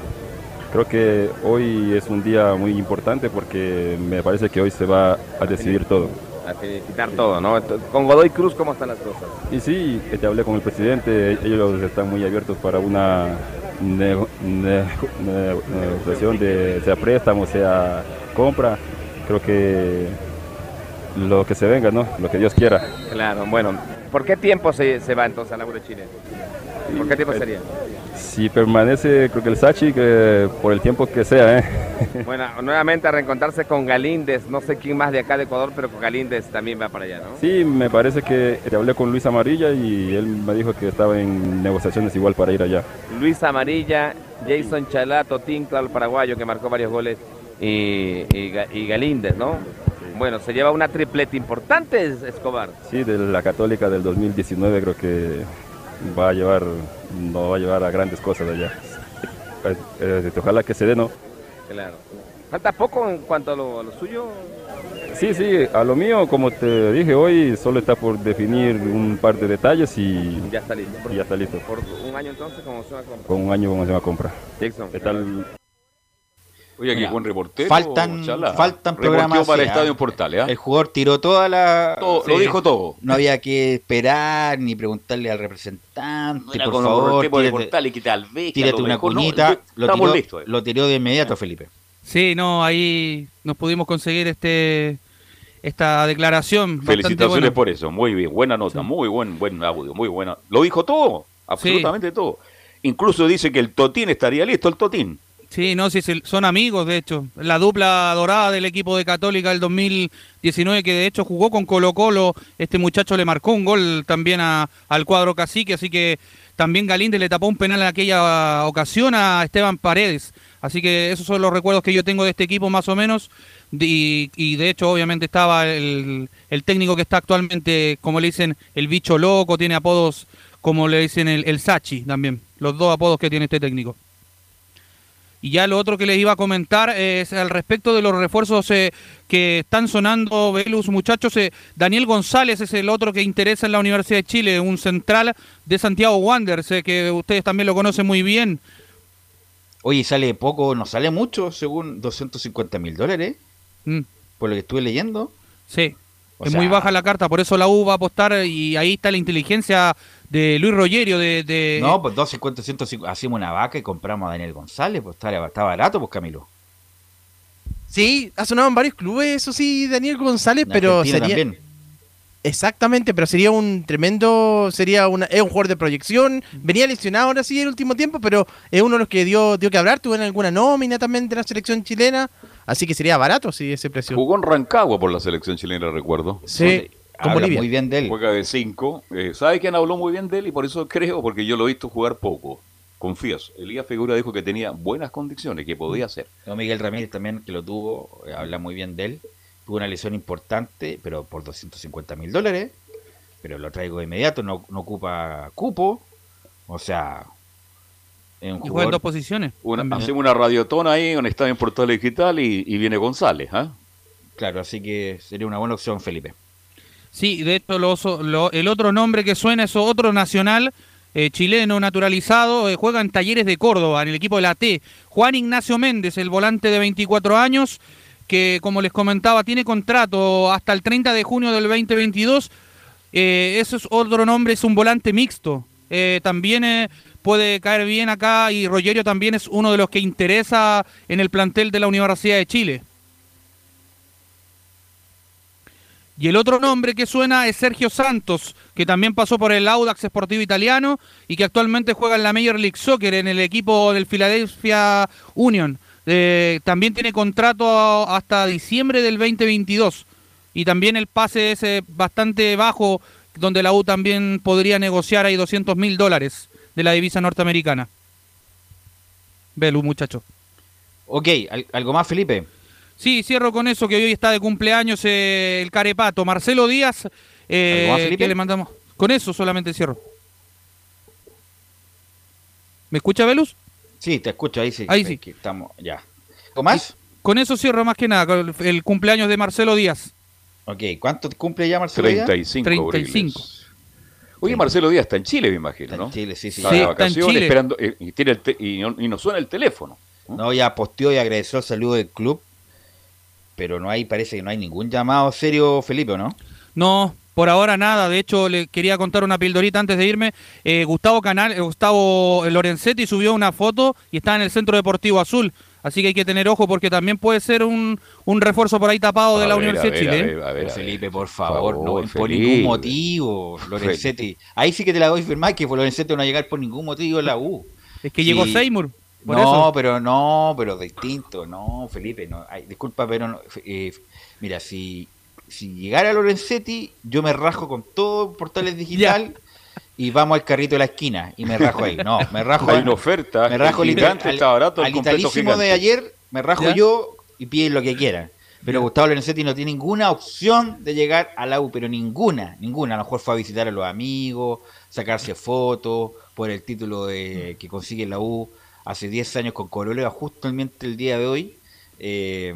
Creo que hoy es un día muy importante porque me parece que hoy se va a decidir todo. A quitar todo, ¿no? Con Godoy Cruz, ¿cómo están las cosas? Y sí, te hablé con el presidente, ellos están muy abiertos para una negociación de sea préstamo, sea compra. Creo que lo que se venga, ¿no? Lo que Dios quiera. Claro, bueno. ¿Por qué tiempo se, se va entonces a la de Chile? ¿Por qué tiempo sería? Si permanece, creo que el Sachi, que por el tiempo que sea, ¿eh? Bueno, nuevamente a reencontrarse con Galíndez, no sé quién más de acá de Ecuador, pero con Galíndez también va para allá, ¿no? Sí, me parece que te hablé con Luis Amarilla y él me dijo que estaba en negociaciones igual para ir allá. Luis Amarilla, Jason Chalato, Tim, claro, el paraguayo que marcó varios goles y, y Galíndez, ¿no? Bueno, se lleva una tripleta importante Escobar. Sí, de la Católica del 2019 creo que va a llevar, no va a llevar a grandes cosas allá. Eh, ojalá que se dé, ¿no? Claro. ¿Falta poco en cuanto a lo, suyo? Sí, sí, a lo mío, como te dije hoy, solo está por definir un par de detalles y ya está listo. ya está listo. ¿Por un año entonces cómo se va a comprar? Con un año cómo se va a comprar. Jackson. ¿Qué tal? Oye, qué buen reportero. Faltan, faltan programas. para Estadio Portales. El jugador tiró toda la. Lo dijo todo. No había que esperar ni preguntarle al representante. por favor, tírate, una cuñita. lo, tiró, listo, lo tiró de inmediato, Felipe. Sí, no, ahí nos pudimos conseguir este esta declaración. Felicitaciones por eso, muy bien, buena nota, muy buen, buen audio, muy buena. Lo dijo todo, absolutamente todo. Incluso dice que el Totín estaría listo, el Totín. Sí, no, sí, son amigos, de hecho. La dupla dorada del equipo de Católica del 2019, que de hecho jugó con Colo Colo, este muchacho le marcó un gol también al cuadro cacique, así que también Galíndez le tapó un penal en aquella ocasión a Esteban Paredes. Así que esos son los recuerdos que yo tengo de este equipo más o menos. Y, de hecho, obviamente estaba el, el, técnico que está actualmente, como le dicen, el bicho loco, tiene apodos como le dicen el, el Sachi también. Los dos apodos que tiene este técnico. Y ya lo otro que les iba a comentar es al respecto de los refuerzos eh, que están sonando, Velus, muchachos. Eh, Daniel González es el otro que interesa en la Universidad de Chile, un central de Santiago Wanderers, eh, que ustedes también lo conocen muy bien. Oye, sale poco, no sale mucho, según 250 mil dólares, mm. por lo que estuve leyendo. Sí, es muy baja la carta, por eso la U va a apostar y ahí está la inteligencia de Luis Rogerio de, No, pues 250, 150, hacemos una vaca y compramos a Daniel González, pues está, está barato, pues Camilo. Sí, ha sonado en varios clubes, eso sí, Daniel González, pero sería... Exactamente, pero sería un tremendo, sería una, es un jugador de proyección, venía lesionado ahora sí el último tiempo, pero es uno de los que dio, dio que hablar, tuvo en alguna nómina también de la selección chilena, así que sería barato si ese precio. Jugó en Rancagua por la selección chilena, recuerdo. Sí. Muy bien de él. Juega de cinco. Eh, ¿Sabe quién habló muy bien de él? Y por eso creo, porque yo lo he visto jugar poco. Confías. Elías Figura dijo que tenía buenas condiciones, que podía hacer. No, Miguel Ramírez también, que lo tuvo, eh, habla muy bien de él. Tuvo una lesión importante, pero por 250 mil dólares. Pero lo traigo de inmediato, no, ocupa cupo. O sea, en dos posiciones. hacemos una radiotona ahí en Estadio en Portal Digital y, viene González. ¿ah? Claro, así que sería una buena opción, Felipe. Sí, de hecho, el otro nombre que suena es otro nacional eh, chileno naturalizado, eh, juega en Talleres de Córdoba, en el equipo de la T. Juan Ignacio Méndez, el volante de 24 años, que como les comentaba, tiene contrato hasta el 30 de junio del 2022. Eh, eso es otro nombre, es un volante mixto. también puede caer bien acá y Rogerio también es uno de los que interesa en el plantel de la Universidad de Chile. Y el otro nombre que suena es Sergio Santos, que también pasó por el Audax Sportivo Italiano y que actualmente juega en la Major League Soccer en el equipo del Philadelphia Union. Eh, también tiene contrato hasta diciembre del 2022 y también el pase es eh, bastante bajo, donde la U también podría negociar ahí 200 mil dólares de la divisa norteamericana. Velu, muchacho. Ok, ¿algo más, Felipe? Sí, cierro con eso que hoy está de cumpleaños eh, el carepato. Marcelo Díaz, eh, que le mandamos. Con eso solamente cierro. ¿Me escucha, Velus? Sí, te escucho, ahí sí. Ahí sí. estamos, ya. ¿Con más? Con eso cierro más que nada, el cumpleaños de Marcelo Díaz. Ok, ¿cuánto cumple ya Marcelo 35. 35. Oye, Marcelo Díaz está en Chile, me imagino, está ¿no? En Chile, sí, sí. Está de vacaciones, esperando, eh, y, tiene el y, no, y, no, suena el teléfono. ¿no? ya posteó y agradeció el saludo del club, pero no hay, parece que no hay ningún llamado serio, Felipe, ¿no? No, por ahora nada, de hecho le quería contar una pildorita antes de irme. Eh, Gustavo Canal, eh, Gustavo Lorenzetti subió una foto y está en el Centro Deportivo Azul. Así que hay que tener ojo porque también puede ser un, un refuerzo por ahí tapado de la Universidad de Chile. A ver, Felipe, por favor, no por ningún motivo, Lorenzetti. Ahí sí que te la doy firmar que Lorenzetti no va a llegar por ningún motivo en la U. Es que llegó Seymour. No, pero no, pero distinto, no, Felipe, no. disculpa, pero no, eh, mira, si si llegara Lorenzetti, yo me rajo con todo portales digital y vamos al carrito de la esquina y me rajo ahí. No, me rajo. Hay una oferta. Me rajo gigante, al, está barato. Al italísimo de ayer, me rajo yo y piden lo que quieran. Pero Gustavo Lorenzetti no tiene ninguna opción de llegar a la U, pero ninguna, ninguna. A lo mejor fue a visitar a los amigos, sacarse fotos por el título de, que consigue la U hace 10 años con Corolla, justamente el día de hoy. Eh,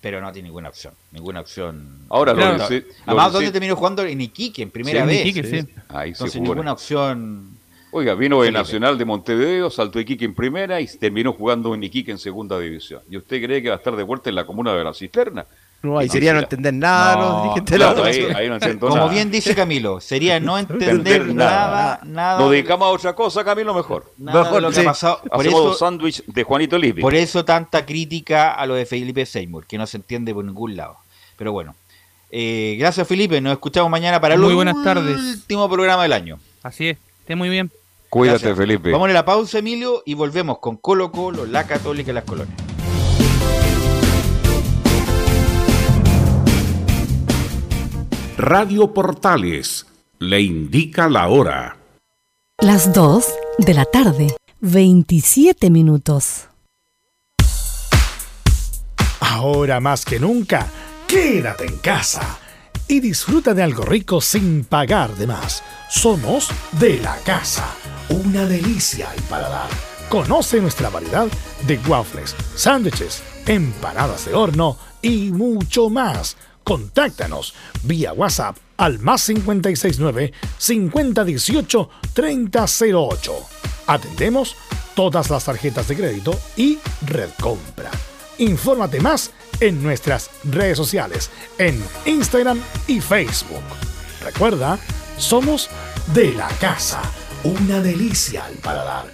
pero no tiene ninguna opción. Ninguna opción. Ahora, claro, además, ¿dónde terminó jugando? En Iquique, en primera vez. sí. Ahí Entonces, ninguna opción. Oiga, vino el Nacional de Montevideo, saltó Iquique en primera y terminó jugando en Iquique en segunda división. ¿Y usted cree que va a estar de vuelta en la comuna de la Cisterna? No, ahí sería no entender nada, no, ahí, no entiendo Como bien dice Camilo, sería no entender nada, nada. Nos dedicamos a otra cosa, Camilo, mejor. mejor lo que ha pasado. Por eso, sándwich de Juanito Lipi. Por eso tanta crítica a lo de Felipe Seymour, que no se entiende por ningún lado. Pero bueno. Eh, gracias, Felipe. Nos escuchamos mañana para el último programa del año. Así es. Esté muy bien. Cuídate, Felipe. Vamos a la pausa, Emilio, y volvemos con Colo Colo, la Católica y las colonias. Radio Portales le indica la hora. Las 2 de la tarde, 27 minutos. Ahora más que nunca, quédate en casa y disfruta de algo rico sin pagar de más. Somos de la casa, una delicia al paladar. Conoce nuestra variedad de waffles, sándwiches, empanadas de horno y mucho más Contáctanos vía WhatsApp al más 569 5018 3008. Atendemos todas las tarjetas de crédito y Red Compra. Infórmate más en nuestras redes sociales, en Instagram y Facebook. Recuerda, somos de la casa, una delicia al paladar.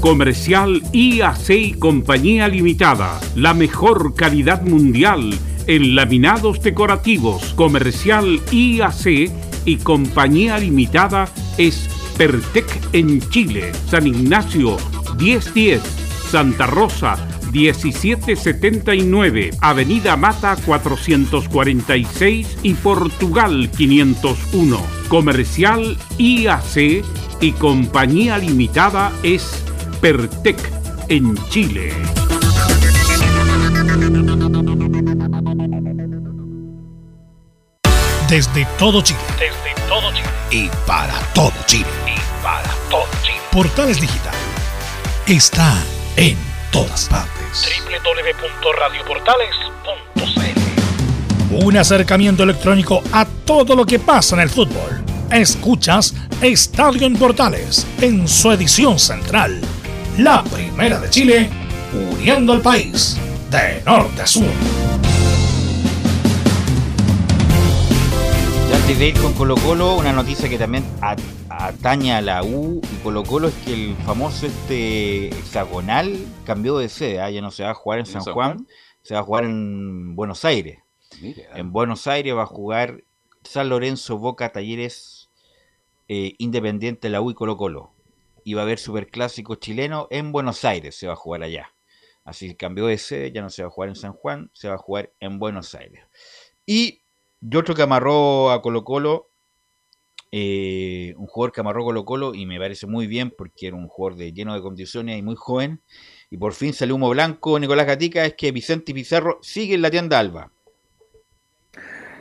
Comercial IAC y Compañía Limitada. La mejor calidad mundial en laminados decorativos. Comercial IAC y Compañía Limitada es Pertec en Chile. San Ignacio 1010. Santa Rosa 1779, Avenida Mata 446 y Portugal 501. Comercial IAC y Compañía Limitada es Pertec en Chile. Desde todo Chile. Desde todo Chile. Y para todo Chile. Y para todo Chile. Portales Digital está en todas partes. www.radioportales.cl Un acercamiento electrónico a todo lo que pasa en el fútbol. Escuchas Estadio en Portales en su edición central la primera de Chile, uniendo al país de norte a sur. Ya Antes de ir con Colo Colo, una noticia que también atañe a la U y Colo Colo es que el famoso este hexagonal cambió de sede, ¿ah? ya no se va a jugar en San, Juan, se va a jugar en Buenos Aires. En Buenos Aires va a jugar San Lorenzo, Boca, Talleres, eh, Independiente, la U y Colo Colo. Y va a haber superclásico chileno en Buenos Aires, se va a jugar allá. Así que cambió de sede, ya no se va a jugar en San Juan, se va a jugar en Buenos Aires. Y, otro que amarró a Colo Colo, eh, un jugador que amarró Colo Colo y me parece muy bien porque era un jugador de, lleno de condiciones y muy joven. Y por fin salió humo blanco Nicolás Gatica, es que Vicente Pizarro sigue en la tienda Alba.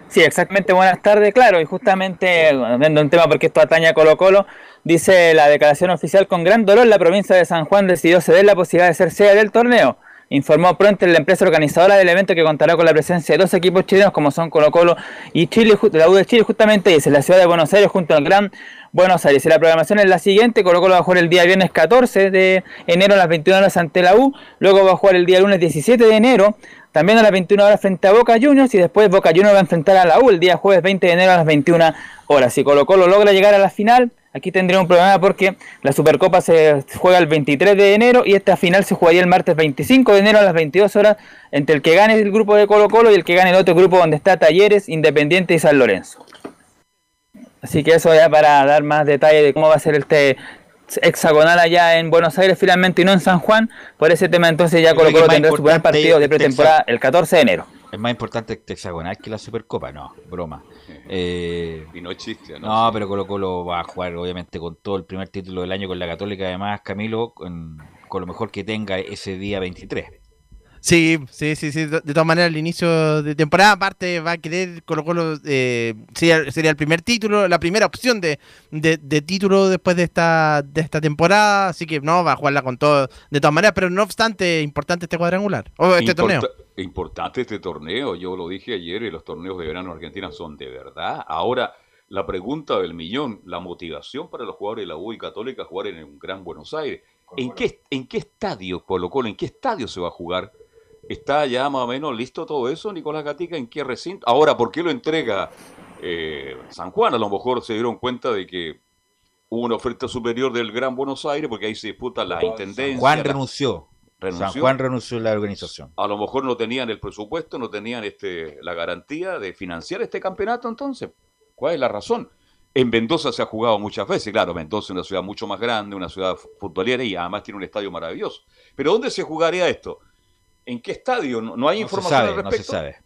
Sí, exactamente, buenas tardes, claro, y justamente, viendo un tema porque esto ataña a Colo Colo, dice la declaración oficial, con gran dolor la provincia de San Juan decidió ceder la posibilidad de ser sede del torneo. Informó pronto la empresa organizadora del evento que contará con la presencia de dos equipos chilenos como son Colo Colo y Chile, la U de Chile justamente, en la ciudad de Buenos Aires junto al Gran Buenos Aires. Y la programación es la siguiente, Colo Colo va a jugar el día viernes 14 de enero a las 21 horas ante la U, luego va a jugar el día lunes 17 de enero también a las 21 horas frente a Boca Juniors y después Boca Juniors va a enfrentar a la U el día jueves 20 de enero a las 21 horas. Si Colo Colo logra llegar a la final, aquí tendría un problema porque la Supercopa se juega el 23 de enero y esta final se jugaría el martes 25 de enero a las 22 horas entre el que gane el grupo de Colo Colo y el que gane el otro grupo donde está Talleres, Independiente y San Lorenzo. Así que eso ya para dar más detalle de cómo va a ser este hexagonal allá en Buenos Aires finalmente y no en San Juan. Por ese tema entonces ya Colo Colo tendrá su primer partido de pretemporada el 14 de enero. Es más importante este hexagonal que la Supercopa, no, broma. Eh, y no existe, ¿no? No, pero Colo Colo va a jugar obviamente con todo el primer título del año con la Católica, además Camilo, con, con lo mejor que tenga ese día 23. Sí, sí, sí, sí. De, todas maneras, el inicio de temporada, aparte, va a querer Colo Colo, eh, sería, sería, el primer título, la primera opción de, de, título después de esta, de esta temporada. Así que no, va a jugarla con todo, de todas maneras. Pero no obstante, importante este cuadrangular, o este torneo. Importante este torneo, yo lo dije ayer, y los torneos de verano en Argentina son de verdad. Ahora, la pregunta del millón, la motivación para los jugadores de la U y Católica jugar en un gran Buenos Aires. ¿En qué, ¿En qué estadio Colo Colo, en qué estadio se va a jugar? ¿Está ya más o menos listo todo eso, Nicolás Gatica? ¿En qué recinto? Ahora, ¿por qué lo entrega eh, San Juan? A lo mejor se dieron cuenta de que hubo una oferta superior del Gran Buenos Aires, porque ahí se disputa la intendencia. San Juan renunció. renunció. San Juan renunció a la organización. A lo mejor no tenían el presupuesto, no tenían este, la garantía de financiar este campeonato, entonces. ¿Cuál es la razón? En Mendoza se ha jugado muchas veces, claro, Mendoza es una ciudad mucho más grande, una ciudad futbolera y además tiene un estadio maravilloso. Pero ¿dónde se jugaría esto? ¿En qué estadio? No, hay información al respecto. No se sabe.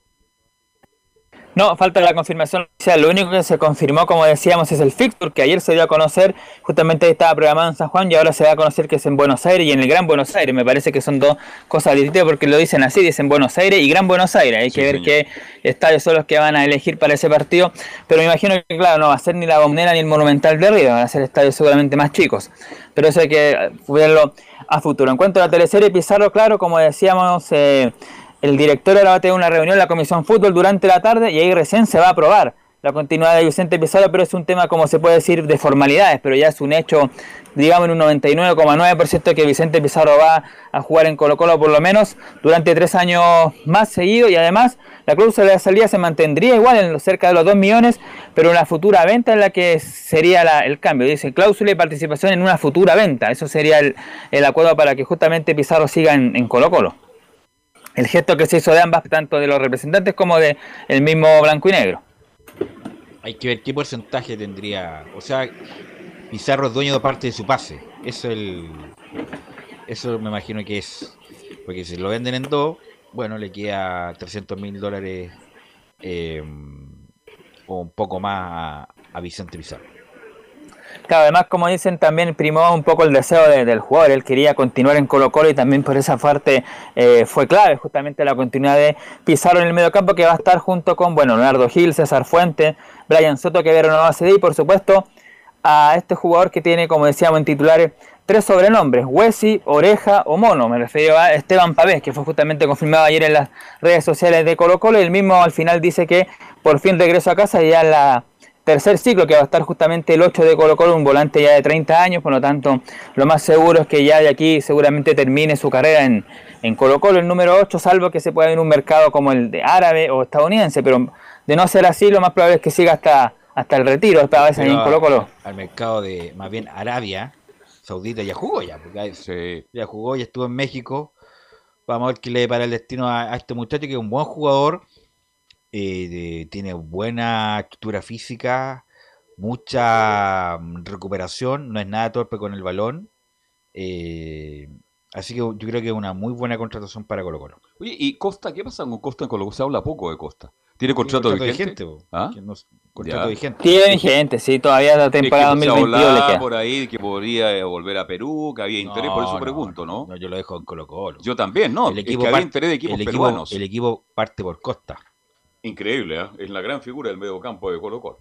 No, falta la confirmación. O sea, lo único que se confirmó, como decíamos, es el fixture, que ayer se dio a conocer, justamente estaba programado en San Juan y ahora se da a conocer que es en Buenos Aires y en el Gran Buenos Aires. Me parece que son dos cosas distintas porque lo dicen así, dicen Buenos Aires y Gran Buenos Aires. Hay que ver qué estadios son los que van a elegir para ese partido. Pero me imagino que, claro, no va a ser ni la Bombonera ni el Monumental de Río, van a ser estadios seguramente más chicos. Pero eso hay que verlo a futuro. En cuanto a la teleserie Pizarro, claro, como decíamos... Eh, el director ahora va a tener una reunión en la Comisión Fútbol durante la tarde y ahí recién se va a aprobar la continuidad de Vicente Pizarro, pero es un tema, como se puede decir, de formalidades, pero ya es un hecho, digamos, en un 99,9% que Vicente Pizarro va a jugar en Colo Colo por lo menos durante tres años más seguido y además la cláusula de salida se mantendría igual en cerca de los 2 millones, pero en la futura venta en la que sería el cambio. Dice cláusula y participación en una futura venta. Eso sería el, acuerdo para que justamente Pizarro siga en Colo Colo el gesto que se hizo de ambas, tanto de los representantes como de el mismo blanco y negro. Hay que ver qué porcentaje tendría. O sea, Pizarro es dueño de parte de su pase. Eso el, eso me imagino que es. Porque si lo venden en dos, bueno, le queda 300 mil dólares eh, o un poco más a, a Vicente Pizarro además, como dicen, también primó un poco el deseo del jugador. Él quería continuar en Colo Colo y también por esa parte eh, fue clave justamente la continuidad de Pizarro en el mediocampo que va a estar junto con, bueno, Leonardo Gil, César Fuente, Brian Soto que había renovado CD y por supuesto a este jugador que tiene, como decíamos en titulares, tres sobrenombres, Huesi, Oreja o Mono. Me refiero a Esteban Pavés, que fue justamente confirmado ayer en las redes sociales de Colo Colo y el mismo al final dice que por fin regreso a casa y ya la tercer ciclo que va a estar justamente el 8 de Colo Colo, un volante ya de 30 años, por lo tanto lo más seguro es que ya de aquí seguramente termine su carrera en, en Colo Colo, el número 8, salvo que se pueda ir en un mercado como el de árabe o estadounidense, pero de no ser así lo más probable es que siga hasta, hasta el retiro estaba ese en Colo Colo. Al mercado de, más bien, Arabia Saudita ya jugó ya, porque ya jugó, ya estuvo en México. Vamos a ver qué le para el destino a, este muchacho que es un buen jugador, eh, tiene buena estructura física, mucha mm, recuperación, no es nada torpe con el balón. Eh, así que yo creo que es una muy buena contratación para Colo Colo. Oye, ¿y Costa? ¿Qué pasa con Costa en Colo Colo? Se habla poco de Costa. ¿Tiene contrato, vigente? ¿Ah? contrato vigente. Tiene vigente, sí, todavía la temporada 2021 le queda. por ahí que podría eh, volver a Perú, que había interés, por eso pregunto, ¿no? ¿no? Yo lo dejo en Colo Colo. Yo también, ¿no? El equipo es que interés de equipos el equipo, peruanos. El equipo parte por Costa. Increíble, ¿eh? Es la gran figura del medio campo de Colo Colo.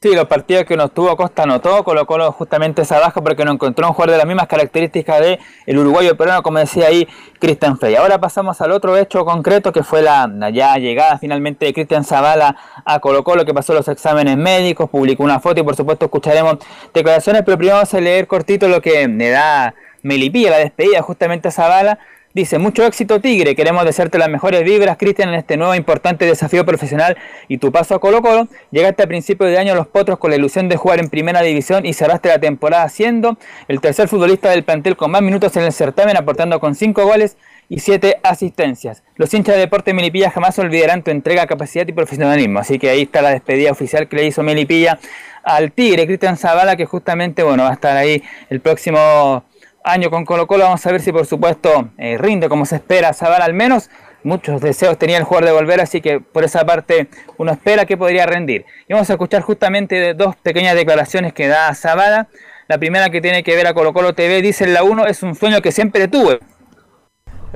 Sí, los partidos que nos tuvo Costa anotó, colocó justamente esa baja porque no encontró un jugador de las mismas características de el uruguayo peruano, como decía ahí Cristian Frey. Ahora pasamos al otro hecho concreto que fue la, ya llegada finalmente de Cristian Zavala a Colo Colo, que pasó los exámenes médicos, publicó una foto y por supuesto escucharemos declaraciones, pero primero vamos a leer cortito lo que me da Melipilla, la despedida justamente a Zavala Dice, mucho éxito Tigre, queremos desearte las mejores vibras, Cristian, en este nuevo importante desafío profesional y tu paso a Colo Colo. Llegaste a principios de año a los Potros con la ilusión de jugar en primera división y cerraste la temporada siendo el tercer futbolista del plantel con más minutos en el certamen, aportando con 5 goles y 7 asistencias. Los hinchas de Deporte Melipilla jamás olvidarán tu entrega, capacidad y profesionalismo. Así que ahí está la despedida oficial que le hizo Melipilla al Tigre, Cristian Zavala, que justamente bueno, va a estar ahí el próximo año con Colo Colo. Vamos a ver si por supuesto eh, rinde como se espera Zavala al menos. Muchos deseos tenía el jugador de volver, así que por esa parte uno espera que podría rendir. Y vamos a escuchar justamente dos pequeñas declaraciones que da Zavala. La primera que tiene que ver a Colo Colo TV, dice la 1, es un sueño que siempre tuve.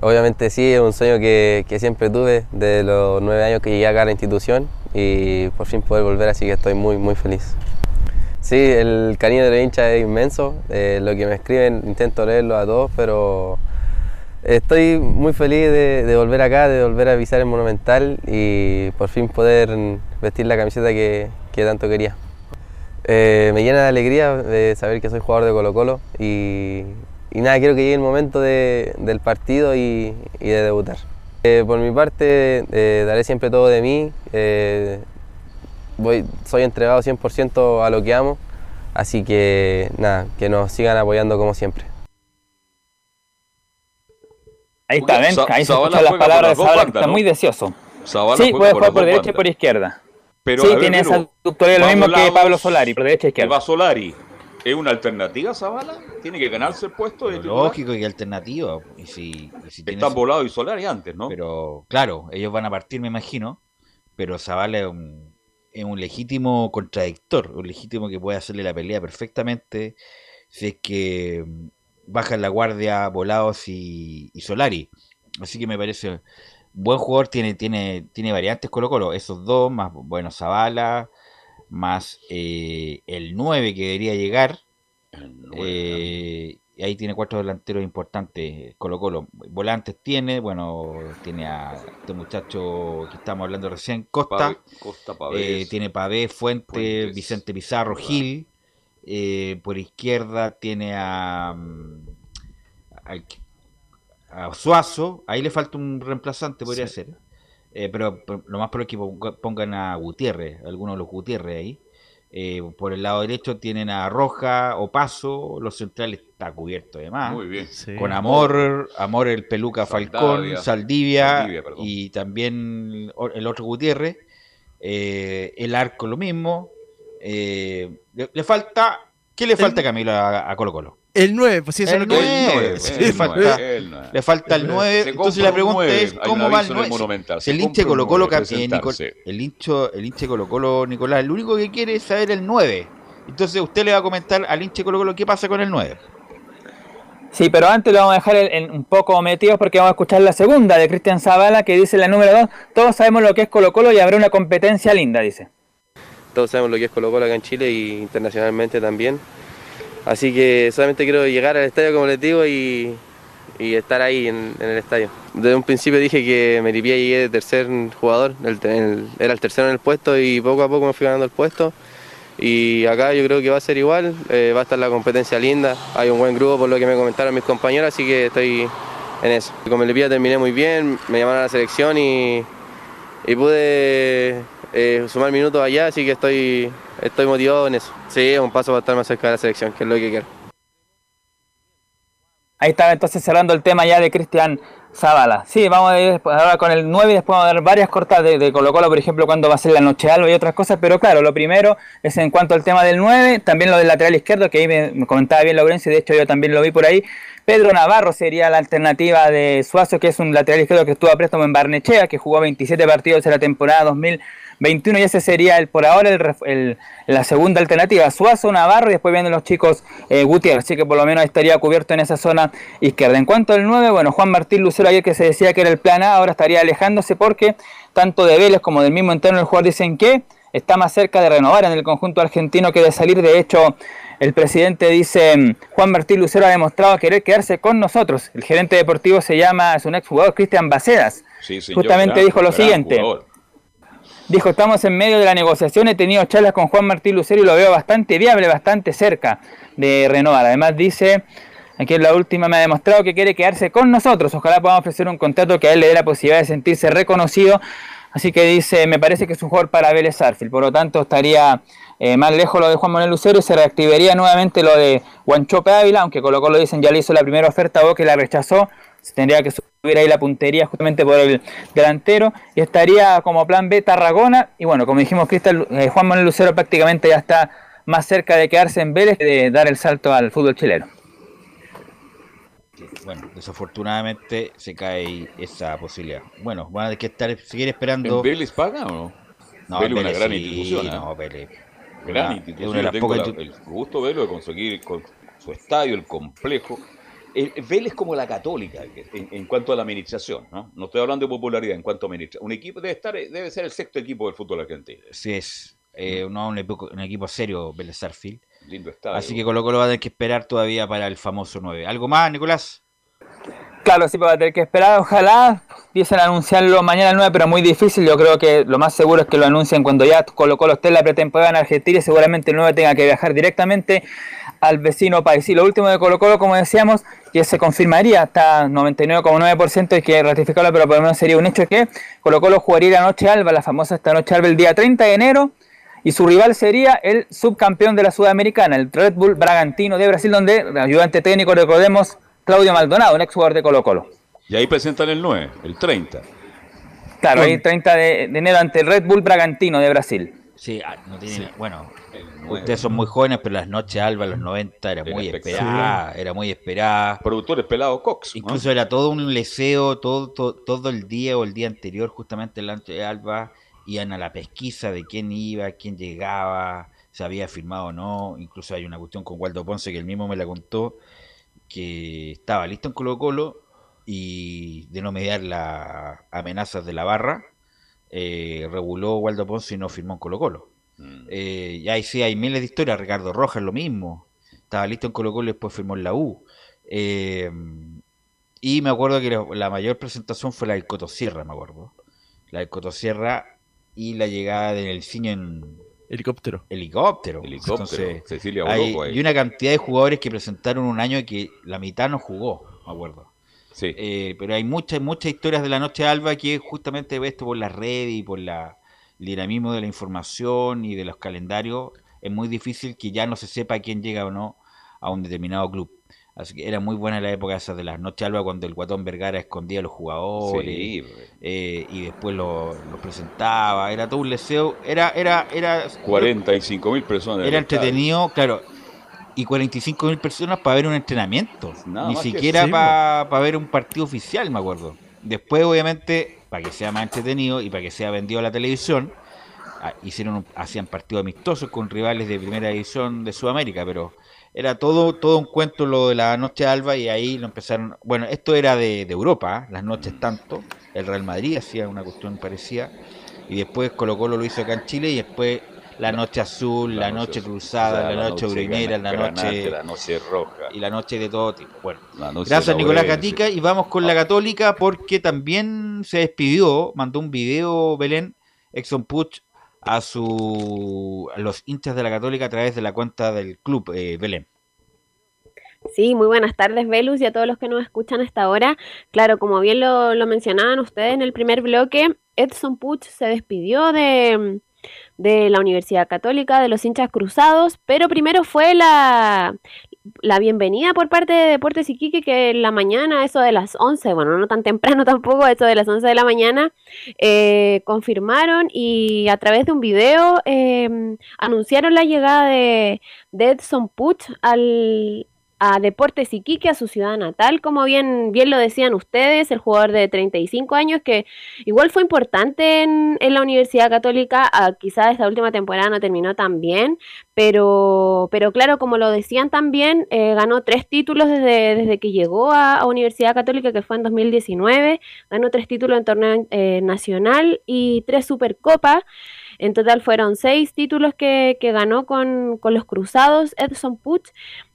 Obviamente sí, es un sueño que, que siempre tuve de los nueve años que llegué acá a la institución y por fin poder volver, así que estoy muy, muy feliz. Sí, el cariño de la hincha es inmenso. Eh, lo que me escriben intento leerlo a todos, pero estoy muy feliz de, volver acá, de volver a pisar el Monumental y por fin poder vestir la camiseta que, tanto quería. Eh, me llena de alegría de saber que soy jugador de Colo Colo y, nada, quiero que llegue el momento del partido y, de debutar. Eh, por mi parte, daré siempre todo de mí voy, soy entregado 100% a lo que amo, así que nada, que nos sigan apoyando como siempre. Ahí está, ven, ahí se escuchan las palabras de Zavala, que está muy deseoso. sí, puede jugar por, derecha y por izquierda. Pero, sí, tiene esa tutorial lo mismo que Pablo Solari, por derecha e izquierda. Va Solari. ¿Es una alternativa Zavala? ¿Tiene que ganarse el puesto? De lógico que alternativa. Y si, y si Están volados y Solari antes, ¿no? Pero claro, ellos van a partir, me imagino. Pero Zavala es un, es un legítimo contradictor, un legítimo que puede hacerle la pelea perfectamente si es que mm, bajan la guardia Volados y, Solari. Así que me parece buen jugador, tiene, tiene, tiene variantes Colo Colo, esos dos, más bueno Zavala, más eh, el 9 que debería llegar. Eh, y ahí tiene cuatro delanteros importantes, Colo Colo. Volantes tiene, bueno, tiene a este muchacho que estamos hablando recién, Costa. Costa eh, tiene Pavé, Fuente, Vicente Pizarro, Gil. Eh, por izquierda tiene a, mm, a, Suazo. Ahí le falta un reemplazante, podría ser. Eh, pero, lo más probable es que pongan a Gutiérrez, algunos de los Gutiérrez ahí. Eh, por el lado derecho tienen a Roja, o Paso, los centrales está cubierto además. Muy bien. Con Amor, Amor el Peluca Falcón, Saldivia, y también el otro Gutiérrez. Eh, el arco lo mismo. Eh, le, falta. ¿Qué le falta, Camilo, a Colo Colo? El 9, pues sí, eso es lo que 9, le, falta, le falta el 9. Entonces la pregunta es: ¿cómo va el 9? Si el hinche Colo Colo, eh, el, hincho, el hinche Colo Colo Nicolás, el único que quiere es saber el 9. Entonces usted le va a comentar al hinche Colo Colo qué pasa con el 9. Sí, pero antes lo vamos a dejar un poco metidos porque vamos a escuchar la segunda de Cristian Zavala que dice la número 2. Todos sabemos lo que es Colo Colo y habrá una competencia linda, dice. Todos sabemos lo que es Colo Colo acá en Chile y internacionalmente también. Así que solamente quiero llegar al estadio, como les digo, y, estar ahí en, el estadio. Desde un principio dije que Melipilla llegué de tercer jugador, era el tercero en el puesto y poco a poco me fui ganando el puesto. Y acá yo creo que va a ser igual, eh, va a estar la competencia linda, hay un buen grupo por lo que me comentaron mis compañeros, así que estoy en eso. Con Melipilla terminé muy bien, me llamaron a la selección y, pude eh, sumar minutos allá, así que estoy, estoy motivado en eso. Sí, es un paso para estar más cerca de la selección, que es lo que quiero. Ahí estaba entonces cerrando el tema ya de Cristian Zavala. Sí, vamos a ir ahora con el 9 y después vamos a ver varias cortas de, Colo Colo, por ejemplo, cuando va a ser la noche alba y otras cosas, pero claro, lo primero es en cuanto al tema del 9, también lo del lateral izquierdo, que ahí me, comentaba bien Laurencio, de hecho yo también lo vi por ahí. Pedro Navarro sería la alternativa de Suazo, que es un lateral izquierdo que estuvo a préstamo en Barnechea, que jugó 27 partidos en la temporada 2000 21 y ese sería el por ahora el, la segunda alternativa. Suazo, Navarro y después vienen los chicos eh, Gutiérrez, así que por lo menos estaría cubierto en esa zona izquierda. En cuanto al 9, bueno, Juan Martín Lucero ayer que se decía que era el plan A, ahora estaría alejándose porque tanto de Vélez como del mismo interno del jugador dicen que está más cerca de renovar en el conjunto argentino que de salir. De hecho, el presidente dice, Juan Martín Lucero ha demostrado querer quedarse con nosotros. El gerente deportivo se llama, es un exjugador, Cristian Bacedas. Justamente dijo lo siguiente. Dijo, estamos en medio de la negociación, he tenido charlas con Juan Martín Lucero y lo veo bastante viable, bastante cerca de renovar. Además dice, aquí en la última me ha demostrado que quiere quedarse con nosotros. Ojalá podamos ofrecer un contrato que a él le dé la posibilidad de sentirse reconocido. Así que dice, me parece que es un jugador para Vélez Arfield. Por lo tanto, estaría eh, más lejos lo de Juan Manuel Lucero y se reactivaría nuevamente lo de Guanchope Ávila, aunque Colo Colo dicen ya le hizo la primera oferta o que la rechazó se tendría que subir ahí la puntería justamente por el delantero y estaría como plan B Tarragona y bueno, como dijimos Cristal, eh, Juan Manuel Lucero prácticamente ya está más cerca de quedarse en Vélez que de dar el salto al fútbol chileno. Bueno, desafortunadamente se cae esa posibilidad. Bueno, van a tener que estar, seguir esperando. ¿En Vélez paga o no? No, Vélez, una gran institución. ¿eh? No, Vélez. Gran institución. tengo el gusto de verlo, de conseguir con su estadio, el complejo eh, Vélez como la católica en, cuanto a la administración, ¿no? No estoy hablando de popularidad en cuanto a administración. Un equipo debe estar, debe ser el sexto equipo del fútbol argentino. Sí es. Eh, un, equipo serio, Vélez Arfield. Lindo estadio. Así que Colo Colo va a tener que esperar todavía para el famoso 9. ¿Algo más, Nicolás? Claro, sí, va a tener que esperar. Ojalá empiecen a anunciarlo mañana al 9, pero muy difícil. Yo creo que lo más seguro es que lo anuncien cuando ya Colo Colo esté en la pretemporada en Argentina y seguramente el 9 tenga que viajar directamente al vecino país. Y lo último de Colo Colo, como decíamos, que se confirmaría hasta 99,9% y que ratificarlo, pero por lo menos sería un hecho que Colo Colo jugaría la noche alba, la famosa esta noche alba, el día 30 de enero, y su rival sería el subcampeón de la Sudamericana, el Red Bull Bragantino de Brasil, donde el ayudante técnico recordemos Claudio Maldonado, un ex jugador de Colo Colo. Y ahí presentan el 9, el 30. Claro, ahí 30 de, enero ante el Red Bull Bragantino de Brasil. Sí, ah, no tiene, bueno, Ustedes son muy jóvenes, pero las noches alba, los 90, era, muy esperada. Era muy esperada. Productores pelados Cox. Incluso era todo un leseo, todo, todo, el día o el día anterior, justamente en la noche alba, iban a la pesquisa de quién iba, quién llegaba, se había firmado o no. Incluso hay una cuestión con Waldo Ponce que él mismo me la contó, que estaba listo en Colo Colo y de no mediar las amenazas de la barra, eh, reguló Waldo Ponce y no firmó en Colo Colo. Mm. Eh, y ahí sí hay miles de historias. Ricardo Rojas lo mismo. Estaba listo en Colo Colo y después firmó en la U. Eh, y me acuerdo que la, mayor presentación fue la del Cotosierra, me acuerdo. La del Cotosierra y la llegada del cine en helicóptero. Helicóptero. Helicóptero. Cecilia hay, y una cantidad de jugadores que presentaron un año que la mitad no jugó, me acuerdo. Sí. Eh, pero hay muchas, muchas historias de la noche alba que justamente esto por la red y por la dinamismo de la información y de los calendarios, es muy difícil que ya no se sepa quién llega o no a un determinado club. Así que era muy buena la época esa de las noches alba cuando el Guatón Vergara escondía a los jugadores eh, y después los presentaba. Era todo un leseo. Era, era, era 45 mil personas. Era entretenido, claro. Y 45 mil personas para ver un entrenamiento. Ni siquiera para ver un partido oficial, me acuerdo. Después, obviamente, para que sea más entretenido y para que sea vendido a la televisión, ah, hicieron hacían partidos amistosos con rivales de primera división de Sudamérica, pero era todo todo un cuento lo de la noche alba y ahí lo empezaron, bueno, esto era de, Europa, ¿ah? las noches tanto, el Real Madrid hacía una cuestión parecida y después Colo Colo lo hizo acá en Chile y después la noche azul, la, noche, cruzada, la, noche urinera, la noche, la noche roja y la noche de todo tipo. Bueno, gracias Nicolás Gatica y vamos con la Católica porque también se despidió, mandó un video Belén Exxon Puch a su a los hinchas de la Católica a través de la cuenta del club eh, Belén. Sí, muy buenas tardes, Velus, y a todos los que nos escuchan hasta ahora. Claro, como bien lo, lo mencionaban ustedes en el primer bloque, Edson Puch se despidió de, de la Universidad Católica, de los hinchas cruzados, pero primero fue la, la bienvenida por parte de Deportes Iquique que en la mañana, eso de las 11, bueno, no tan temprano tampoco, eso de las 11 de la mañana, eh, confirmaron y a través de un video eh, anunciaron la llegada de, de Edson Puch al, a Deportes Iquique, a su ciudad natal, como bien, bien lo decían ustedes, el jugador de 35 años que igual fue importante en, la Universidad Católica, ah, quizás esta última temporada no terminó tan bien, pero, pero claro, como lo decían también, eh, ganó tres títulos desde, desde que llegó a, Universidad Católica, que fue en 2019, ganó tres títulos en torneo eh, nacional y tres Supercopas. En total fueron seis títulos que, que ganó con, con los Cruzados Edson Puch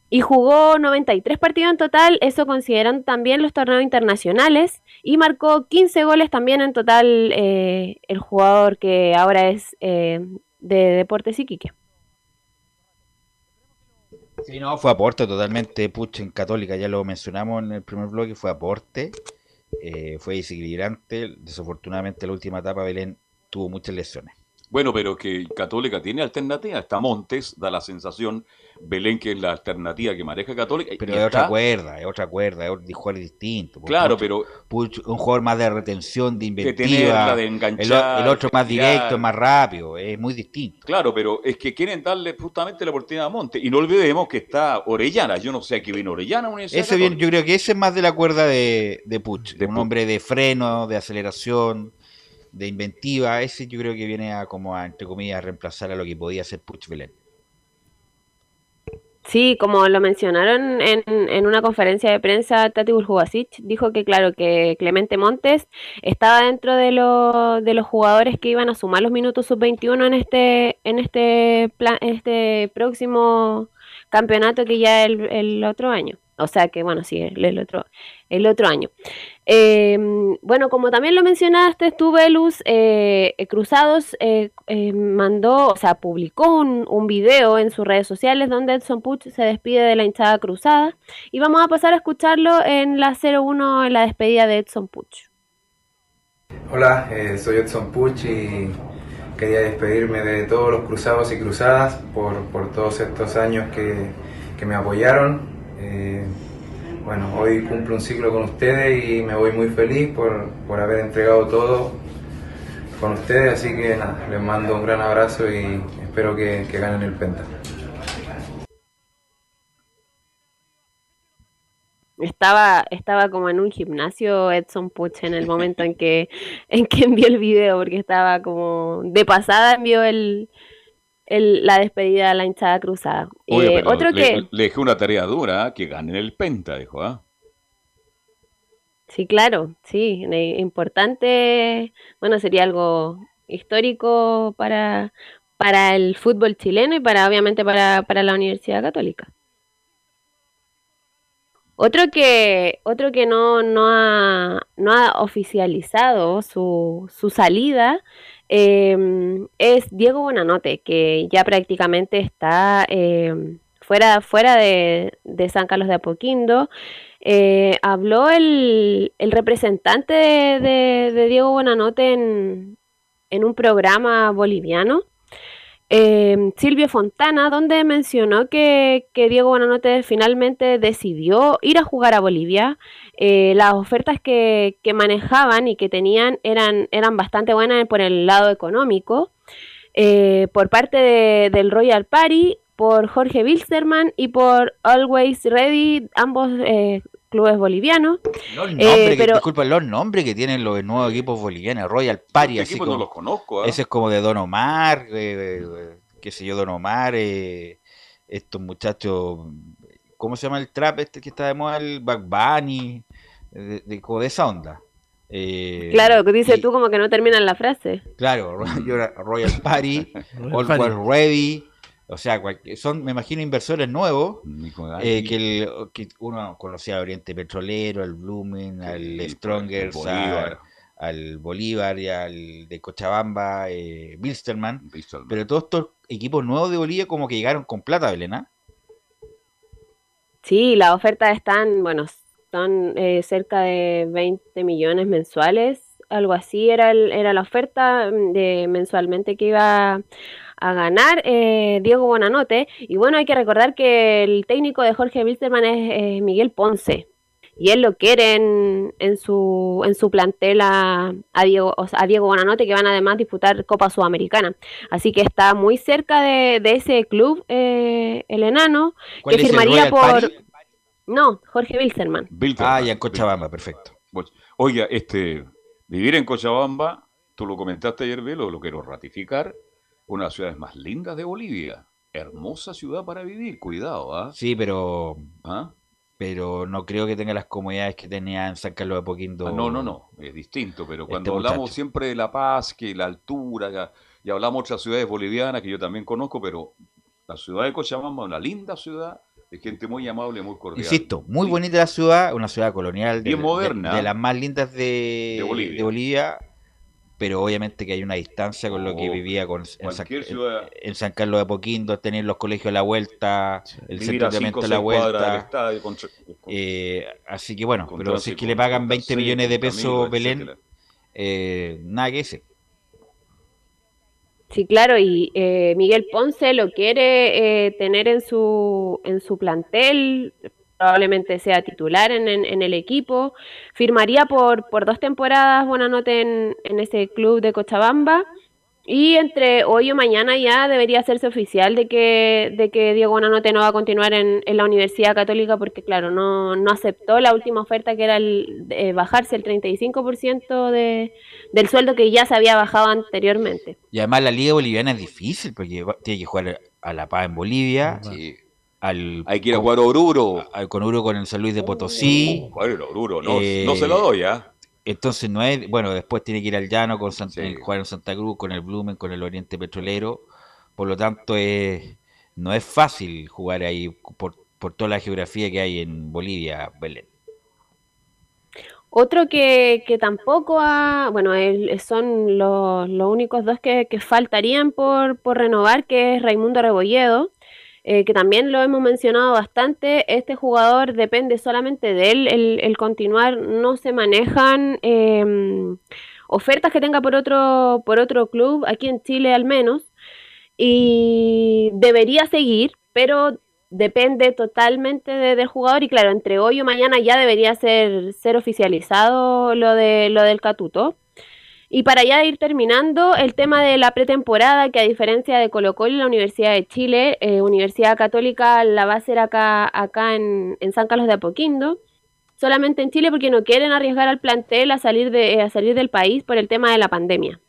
y jugó 93 partidos en total, eso consideran también los torneos internacionales, y marcó 15 goles también en total eh, el jugador que ahora es eh, de Deportes Iquique. Sí, no, fue aporte totalmente, pucha, en Católica, ya lo mencionamos en el primer bloque, fue aporte, eh, fue desequilibrante, desafortunadamente la última etapa Belén tuvo muchas lesiones. Bueno, pero que Católica tiene alternativa. Está Montes, da la sensación. Belén, que es la alternativa que maneja Católica. Pero es otra cuerda, es otra cuerda, es un jugador distinto. Claro, pero. un jugador más de retención, de inventiva. De enganchar, el, otro más directo, más rápido. Es muy distinto. Claro, pero es que quieren darle justamente la oportunidad a Montes. Y no olvidemos que está Orellana. Yo no sé a qué viene Orellana. Ese bien, yo creo que ese es más de la cuerda de, de Puch. De un hombre de freno, de aceleración de inventiva, ese yo creo que viene a como a, entre comillas, a reemplazar a lo que podía ser Puch Belén. Sí, como lo mencionaron en, en una conferencia de prensa, Tati Burjubasic dijo que, claro, que Clemente Montes estaba dentro de, lo, de los jugadores que iban a sumar los minutos sub-21 en este, en, este este próximo campeonato que ya el, el otro año. O sea que, bueno, sí, el, otro, el otro año. Em, bueno, como también lo mencionaste, tú, Velus, eh, Cruzados eh, eh, mandó, o sea, publicó un, un, video en sus redes sociales donde Edson Puch se despide de la hinchada cruzada. Y vamos a pasar a escucharlo en la 01, en la despedida de Edson Puch. Hola, soy Edson Puch y quería despedirme de todos los cruzados y cruzadas por, por todos estos años que, que me apoyaron eh, bueno, hoy cumplo un ciclo con ustedes y me voy muy feliz por, por haber entregado todo con ustedes, así que nada, les mando un gran abrazo y espero que, ganen el Penta. Estaba, estaba como en un gimnasio Edson Puch en el momento en que, en que envió el video, porque estaba como de pasada envió el, la despedida de la hinchada cruzada. Eh, otro le, que... le dejé una tarea dura, que ganen el Penta, dijo, ¿ah? Sí, claro, sí, importante, bueno, sería algo histórico para, para el fútbol chileno y para obviamente para, para la Universidad Católica. Otro que, otro que no, no, ha, no ha oficializado su, su salida Em, es Diego Bonanote, que ya prácticamente está em, fuera, fuera de, San Carlos de Apoquindo. Eh, habló el, representante de, Diego Bonanote en, en un programa boliviano eh, Silvio Fontana, donde mencionó que, Diego Bonanote finalmente decidió ir a jugar a Bolivia. Eh, las ofertas que, manejaban y que tenían eran, eran bastante buenas por el lado económico. Eh, por parte del Royal Party, por Jorge Wilstermann y por Always Ready, ambos eh, clubes bolivianos. Los nombres, pero... disculpa, los nombres que tienen los nuevos equipos bolivianos, Royal Party, así como, no los conozco. ¿eh? Ese es como de Don Omar, eh, qué sé yo, Don Omar, eh, estos muchachos, ¿cómo se llama el trap este que está de moda? El Back Bunny, de, de, de esa onda. Eh, claro, que dice tú como que no terminan la frase. Claro, Royal Party, Always Ready, o sea, son, me imagino, inversores nuevos eh, que, que, uno conocía al Oriente Petrolero, al Blumen, al Stronger, al, Bolívar y al de Cochabamba, eh, Bilsterman. Pero todos estos equipos nuevos de Bolivia como que llegaron con plata, Belena. Sí, las ofertas están, bueno, son eh, cerca de 20 millones mensuales algo así era, era la oferta mm, de mensualmente que iba a ganar eh, Diego Bonanote. Y bueno, hay que recordar que el técnico de Jorge Wilstermann es Miguel Ponce. Y él lo quiere en, su, en su plantel a, Diego, a Diego Bonanote, que van además a disputar Copa Sudamericana. Así que está muy cerca de, ese club, eh, el enano, que firmaría por... No, Jorge Wilstermann. Ah, ya en Cochabamba, perfecto. Oiga, este, vivir en Cochabamba, tú lo comentaste ayer, Velo, lo quiero ratificar, una de las ciudades más lindas de Bolivia. Hermosa ciudad para vivir, cuidado, ¿ah? Sí, pero... ¿Ah? Pero no creo que tenga las comodidades que tenía en San Carlos de Poquindo. Ah, no, no, no, es distinto, pero este cuando hablamos siempre de La Paz, que la altura, y hablamos de otras ciudades bolivianas que yo también conozco, pero la ciudad de Cochabamba es una linda ciudad de gente muy amable, muy cordial. Insisto, muy bonita la ciudad, una ciudad colonial, de, moderna, de, las más lindas de, Bolivia. Pero obviamente que hay una distancia con lo que vivía con, en, San, Carlos de Poquindo, tener los colegios a la vuelta, el centro de a la vuelta. Eh, así que bueno, pero si es que le pagan 20 millones de pesos Belén, eh, nada que ese. Sí, claro, y eh, Miguel Ponce lo quiere eh, tener en su, en su plantel, probablemente sea titular en, en, el equipo. Firmaría por, por dos temporadas, buena nota en, en ese club de Cochabamba. Y entre hoy o mañana ya debería hacerse oficial de que, de que Diego Bonanote no va a continuar en, la Universidad Católica porque, claro, no, no aceptó la última oferta que era el, bajarse el 35% de, del sueldo que ya se había bajado anteriormente. Y además la Liga Boliviana es difícil porque tiene que jugar a La Paz en Bolivia. Al, Hay que ir a jugar Oruro. con Oruro con el San Luis de Potosí. Uh, Oruro, no, no se lo doy, ¿ah? Entonces no es, bueno, después tiene que ir al llano con jugar en Santa Cruz, con el Blumen, con el Oriente Petrolero. Por lo tanto, es, no es fácil jugar ahí por, toda la geografía que hay en Bolivia, Belén. Otro que, que tampoco ha, bueno, son los, los únicos dos que, que faltarían por, por, renovar, que es Raimundo Rebolledo, eh, que también lo hemos mencionado bastante, este jugador depende solamente de él, el, continuar, no se manejan em, ofertas que tenga por otro, por otro club, aquí en Chile al menos, y debería seguir, pero depende totalmente del jugador y claro, entre hoy o mañana ya debería ser, ser oficializado lo, de, lo del Catuto. Y para ya ir terminando, el tema de la pretemporada, que a diferencia de Colo Colo y la Universidad de Chile, eh, Universidad Católica la va a hacer acá, acá en, San Carlos de Apoquindo, solamente en Chile porque no quieren arriesgar al plantel a salir, de, eh, a salir del país por el tema de la pandemia.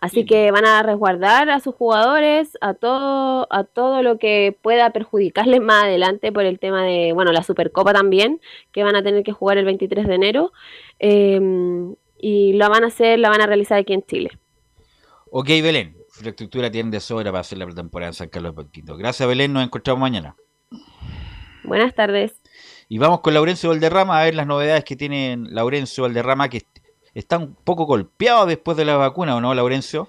Así que van a resguardar a sus jugadores, a todo, a todo lo que pueda perjudicarles más adelante por el tema de, bueno, la Supercopa también, que van a tener que jugar el 23 de enero. Eh, y lo van a hacer, la van a realizar aquí en Chile. Ok, Belén, infraestructura tiene de sobra para hacer la pretemporada en San Carlos de Poquito. Gracias, Belén, nos encontramos mañana. Buenas tardes. Y vamos con Laurencio Valderrama a ver las novedades que tiene Laurencio Valderrama, que está un poco golpeado después de la vacuna, ¿o no, Laurencio?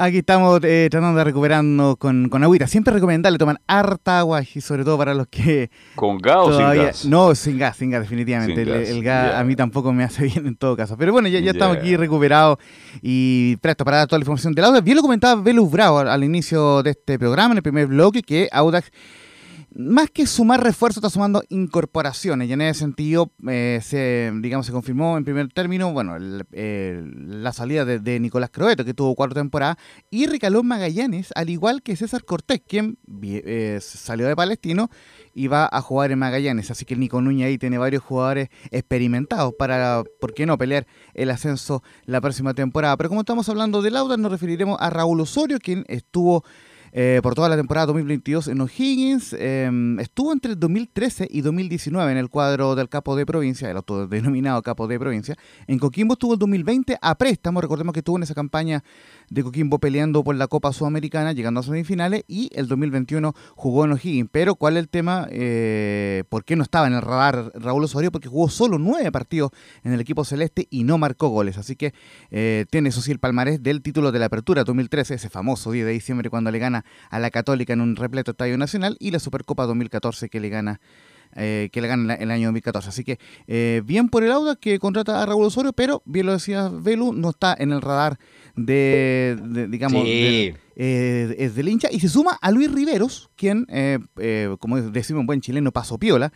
Aquí estamos eh, tratando de recuperarnos con, con agüita. Siempre recomendable tomar harta agua y sobre todo para los que... ¿Con gas o sin gas? No, sin gas, sin gas, definitivamente. el, gas, a mí tampoco me hace bien en todo caso. Pero bueno, ya, ya estamos aquí recuperados y presto para dar toda la información del Audax. Bien lo comentaba Velus Bravo al, al inicio de este programa, en el primer bloque, que Audax más que sumar refuerzos, está sumando incorporaciones. Y en ese sentido, eh, se, digamos, se confirmó en primer término, bueno, la salida de, Nicolás Croeto, que tuvo cuatro temporadas, y Ricalón Magallanes, al igual que César Cortés, quien eh, salió de Palestino y va a jugar en Magallanes. Así que Nico Núñez ahí tiene varios jugadores experimentados para, ¿por qué no?, pelear el ascenso la próxima temporada. Pero como estamos hablando de Lauda, nos referiremos a Raúl Osorio, quien estuvo eh, por toda la temporada 2022 en O'Higgins. Em, estuvo entre 2013 y 2019 en el cuadro del capo de provincia, el autodenominado capo de provincia. En Coquimbo estuvo el 2020 a préstamo, recordemos que estuvo en esa campaña de Coquimbo peleando por la Copa Sudamericana, llegando a semifinales, y el 2021 jugó en O'Higgins. Pero, ¿cuál es el tema? Eh, ¿Por qué no estaba en el radar Raúl Osorio? Porque jugó solo nueve partidos en el equipo celeste y no marcó goles. Así que eh, tiene eso sí el palmarés del título de la Apertura 2013, ese famoso 10 de diciembre cuando le gana a la Católica en un repleto estadio nacional, y la Supercopa 2014 que le gana que le gana el año 2014. Así que bien por el Audax que contrata a Raúl Osorio, pero bien lo decía Velu, no está en el radar de, digamos, eh, es del hincha, y se suma a Luis Riveros, quien, eh, eh, como decimos un buen chileno, paso piola,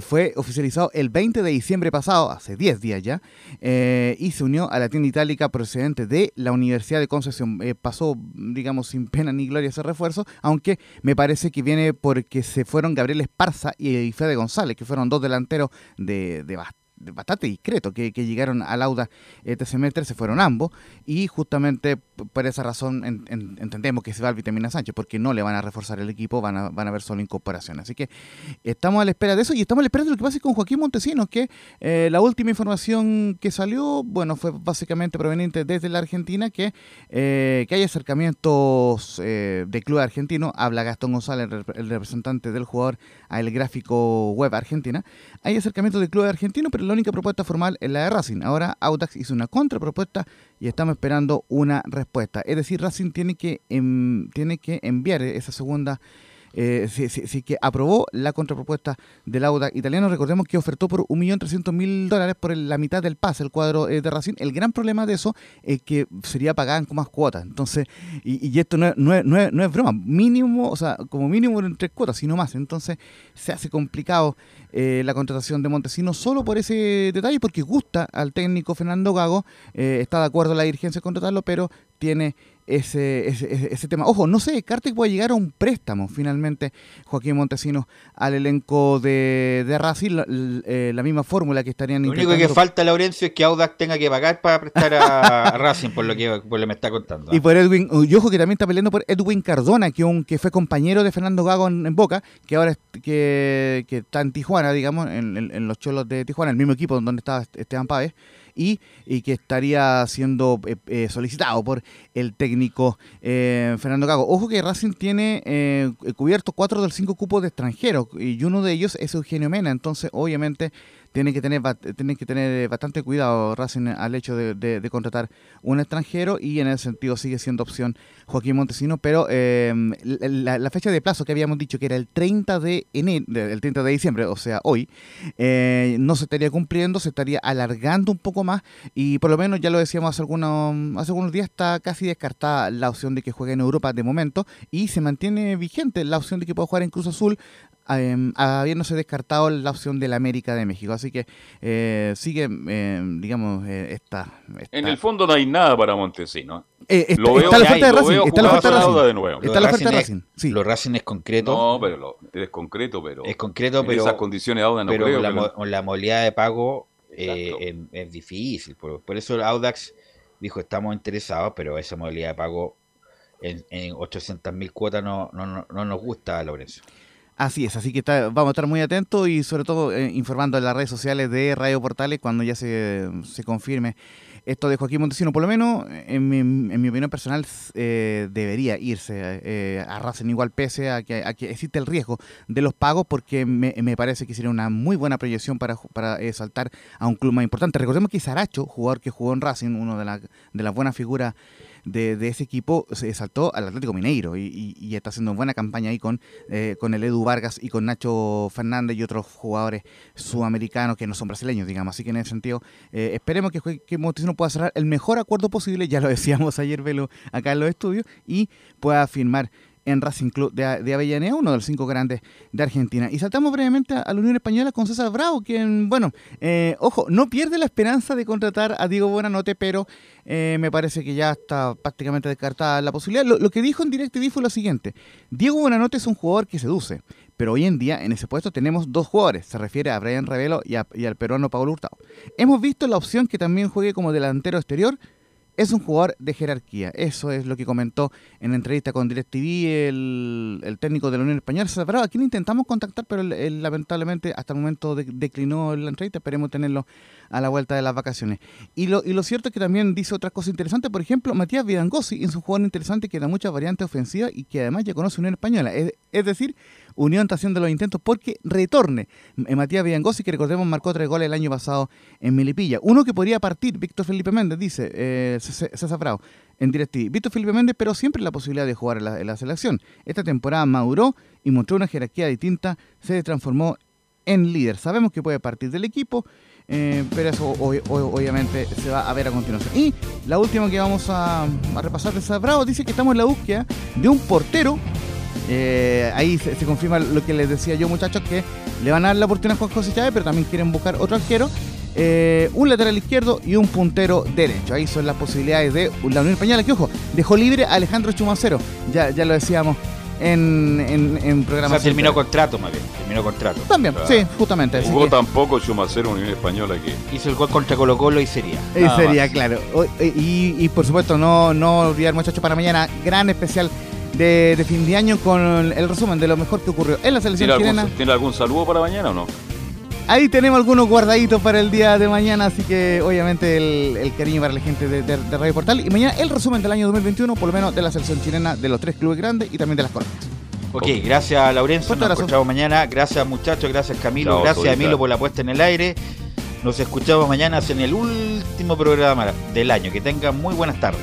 fue oficializado el 20 de diciembre pasado, hace 10 días ya, y se unió a la tienda itálica procedente de la Universidad de Concepción. pasó, digamos, sin pena ni gloria ese refuerzo, aunque me parece que viene porque se fueron Gabriel Esparza y Fede González, que fueron dos delanteros de, de bastante discreto que, llegaron al Auda este semestre, se fueron ambos y justamente por esa razón entendemos que se va el Vitamina Sánchez porque no le van a reforzar el equipo, van a, van a ver solo incorporación. Así que estamos a la espera de eso y estamos a la espera de lo que pase con Joaquín Montesinos, que eh, la última información que salió, bueno, fue básicamente proveniente desde la Argentina, que, eh, que hay acercamientos eh, de club argentino, habla Gastón González, el representante del jugador, al gráfico web argentina, hay acercamientos de club argentino, pero la única propuesta formal es la de Racing. Ahora Audax hizo una contrapropuesta y estamos esperando una respuesta. Es decir, Racing tiene que, tiene que enviar esa segunda eh, sí, que aprobó la contrapropuesta del Auda italiano. Recordemos que ofertó por 1.300.000 dólares por la mitad del pase el cuadro eh, de Racing. El gran problema de eso es que sería pagado con más cuotas. Entonces, y, esto no, es, broma, mínimo, o sea, como mínimo en tres cuotas, sino más. Entonces, se hace complicado eh, la contratación de Montesino solo por ese detalle, porque gusta al técnico Fernando Gago, eh, está de acuerdo la dirigencia en contratarlo, pero tiene ese, ese, tema. Ojo, no sé, Cartec puede llegar a un préstamo finalmente, Joaquín Montesinos, al elenco de, de Racing, la, eh, misma fórmula que estarían Lo único que falta, Laurencio, es que Audax tenga que pagar para prestar a, Racing, por lo que me está contando. Y por Edwin, y ojo que también está peleando por Edwin Cardona, que, un, que fue compañero de Fernando Gago en, Boca, que ahora que, que, está en Tijuana, digamos, en, en, los cholos de Tijuana, el mismo equipo donde estaba Esteban Páez y, que estaría siendo eh, eh, solicitado por el técnico eh, Fernando Gago. Ojo que Racing tiene cubierto cuatro de los cinco cupos de extranjeros y uno de ellos es Eugenio Mena, entonces obviamente tiene que tener, tiene que tener bastante cuidado Racing al hecho de, contratar un extranjero y en ese sentido sigue siendo opción Joaquín Montesino, pero em, la, fecha de plazo que habíamos dicho que era el 30 de enero, el 30 de diciembre, o sea, hoy, eh, no se estaría cumpliendo, se estaría alargando un poco más y por lo menos ya lo decíamos hace algunos, hace algunos días, está casi descartada la opción de que juegue en Europa de momento y se mantiene vigente la opción de que pueda jugar en Cruz Azul eh, habiéndose descartado la opción del América de México. Así que eh, sigue, em, digamos, eh, esta, En el fondo no hay nada para Montesino. Eh, está, lo veo, está, la oferta de Racing. Está la oferta de Racing. De nuevo. Está la oferta de Racing. Sí. Lo Racing es concreto. No, pero lo, es concreto, pero. Es concreto, pero. esas condiciones Audax no pero creo. La, la modalidad de pago es, es, difícil. Por, por eso Audax dijo: estamos interesados, pero esa modalidad de pago en, en 800.000 cuotas no, no, no, no nos gusta, Lorenzo. Así es, así que vamos a estar muy atentos y sobre todo eh, informando en las redes sociales de Radio Portales cuando ya se, se confirme esto de Joaquín Montesino. Por lo menos, en mi, en mi opinión personal, eh, debería irse eh, a Racing igual pese a que, a que, existe el riesgo de los pagos porque me, me parece que sería una muy buena proyección para, para saltar a un club más importante. Recordemos que Saracho, jugador que jugó en Racing, uno de, la, de las buenas figuras de, ese equipo se saltó al Atlético Mineiro y, está haciendo buena campaña ahí con, eh, con el Edu Vargas y con Nacho Fernández y otros jugadores sudamericanos que no son brasileños, digamos. Así que en ese sentido, eh, esperemos que, que Montesino pueda cerrar el mejor acuerdo posible, ya lo decíamos ayer, Velo, acá en los estudios, y pueda firmar en Racing Club de, Avellaneda, uno de los cinco grandes de Argentina. Y saltamos brevemente a la Unión Española con César Bravo, quien, bueno, eh, ojo, no pierde la esperanza de contratar a Diego Buenanote, pero eh, me parece que ya está prácticamente descartada la posibilidad. Lo, que dijo en DirecTV fue lo siguiente, Diego Buenanote es un jugador que seduce, pero hoy en día en ese puesto tenemos dos jugadores, se refiere a Brian Revelo y, y al peruano Pablo Hurtado. Hemos visto la opción que también juegue como delantero exterior, es un jugador de jerarquía. Eso es lo que comentó en la entrevista con DirecTV el, el técnico de la Unión Española. Bravo, aquí lo intentamos contactar, pero lamentablemente hasta el momento declinó la entrevista. Esperemos tenerlo a la vuelta de las vacaciones. Y lo, cierto es que también dice otras cosas interesantes. Por ejemplo, Matías Vidangosi es un jugador interesante que da muchas variantes ofensivas y que además ya conoce Unión Española. Es, es decir, Unión está haciendo los intentos porque retorne Matías Villangosi, que recordemos marcó tres goles el año pasado en Milipilla. Uno que podría partir, Víctor Felipe Méndez, dice eh, César Bravo, en DirecTV. Víctor Felipe Méndez, pero siempre la posibilidad de jugar en la, selección. Esta temporada maduró y mostró una jerarquía distinta, se transformó en líder. Sabemos que puede partir del equipo, eh, pero eso obviamente se va a ver a continuación. Y la última que vamos a, repasar de Bravo dice que estamos en la búsqueda de un portero. Eh, ahí se, confirma lo que les decía yo, muchachos, que le van a dar la oportunidad a Juan José Chávez, pero también quieren buscar otro arquero. Eh, un lateral izquierdo y un puntero derecho. Ahí son las posibilidades de la Unión Española, que ojo, dejó libre a Alejandro Chumacero. Ya, ya lo decíamos en, en, en programas. O sea, terminó contrato, más bien. Terminó contrato. También, sí, justamente. Jugó tampoco Chumacero Unión Española aquí. Hizo el gol contra Colo Colo y sería. Y sería, claro. Y, y, por supuesto, no, no olvidar, muchachos, para mañana, gran especial. De, de, fin de año con el resumen de lo mejor que ocurrió en la selección chilena. ¿Tiene algún saludo para mañana o no? Ahí tenemos algunos guardaditos para el día de mañana, así que obviamente el, cariño para la gente de, Radio Portal. Y mañana el resumen del año 2021, por lo menos de la selección chilena, de los tres clubes grandes y también de las colonias. Ok, gracias Laurencio, nos escuchamos mañana. Gracias muchachos, gracias Camilo, gracias Emilio por la puesta en el aire. Nos escuchamos mañana en el último programa del año. Que tengan muy buenas tardes.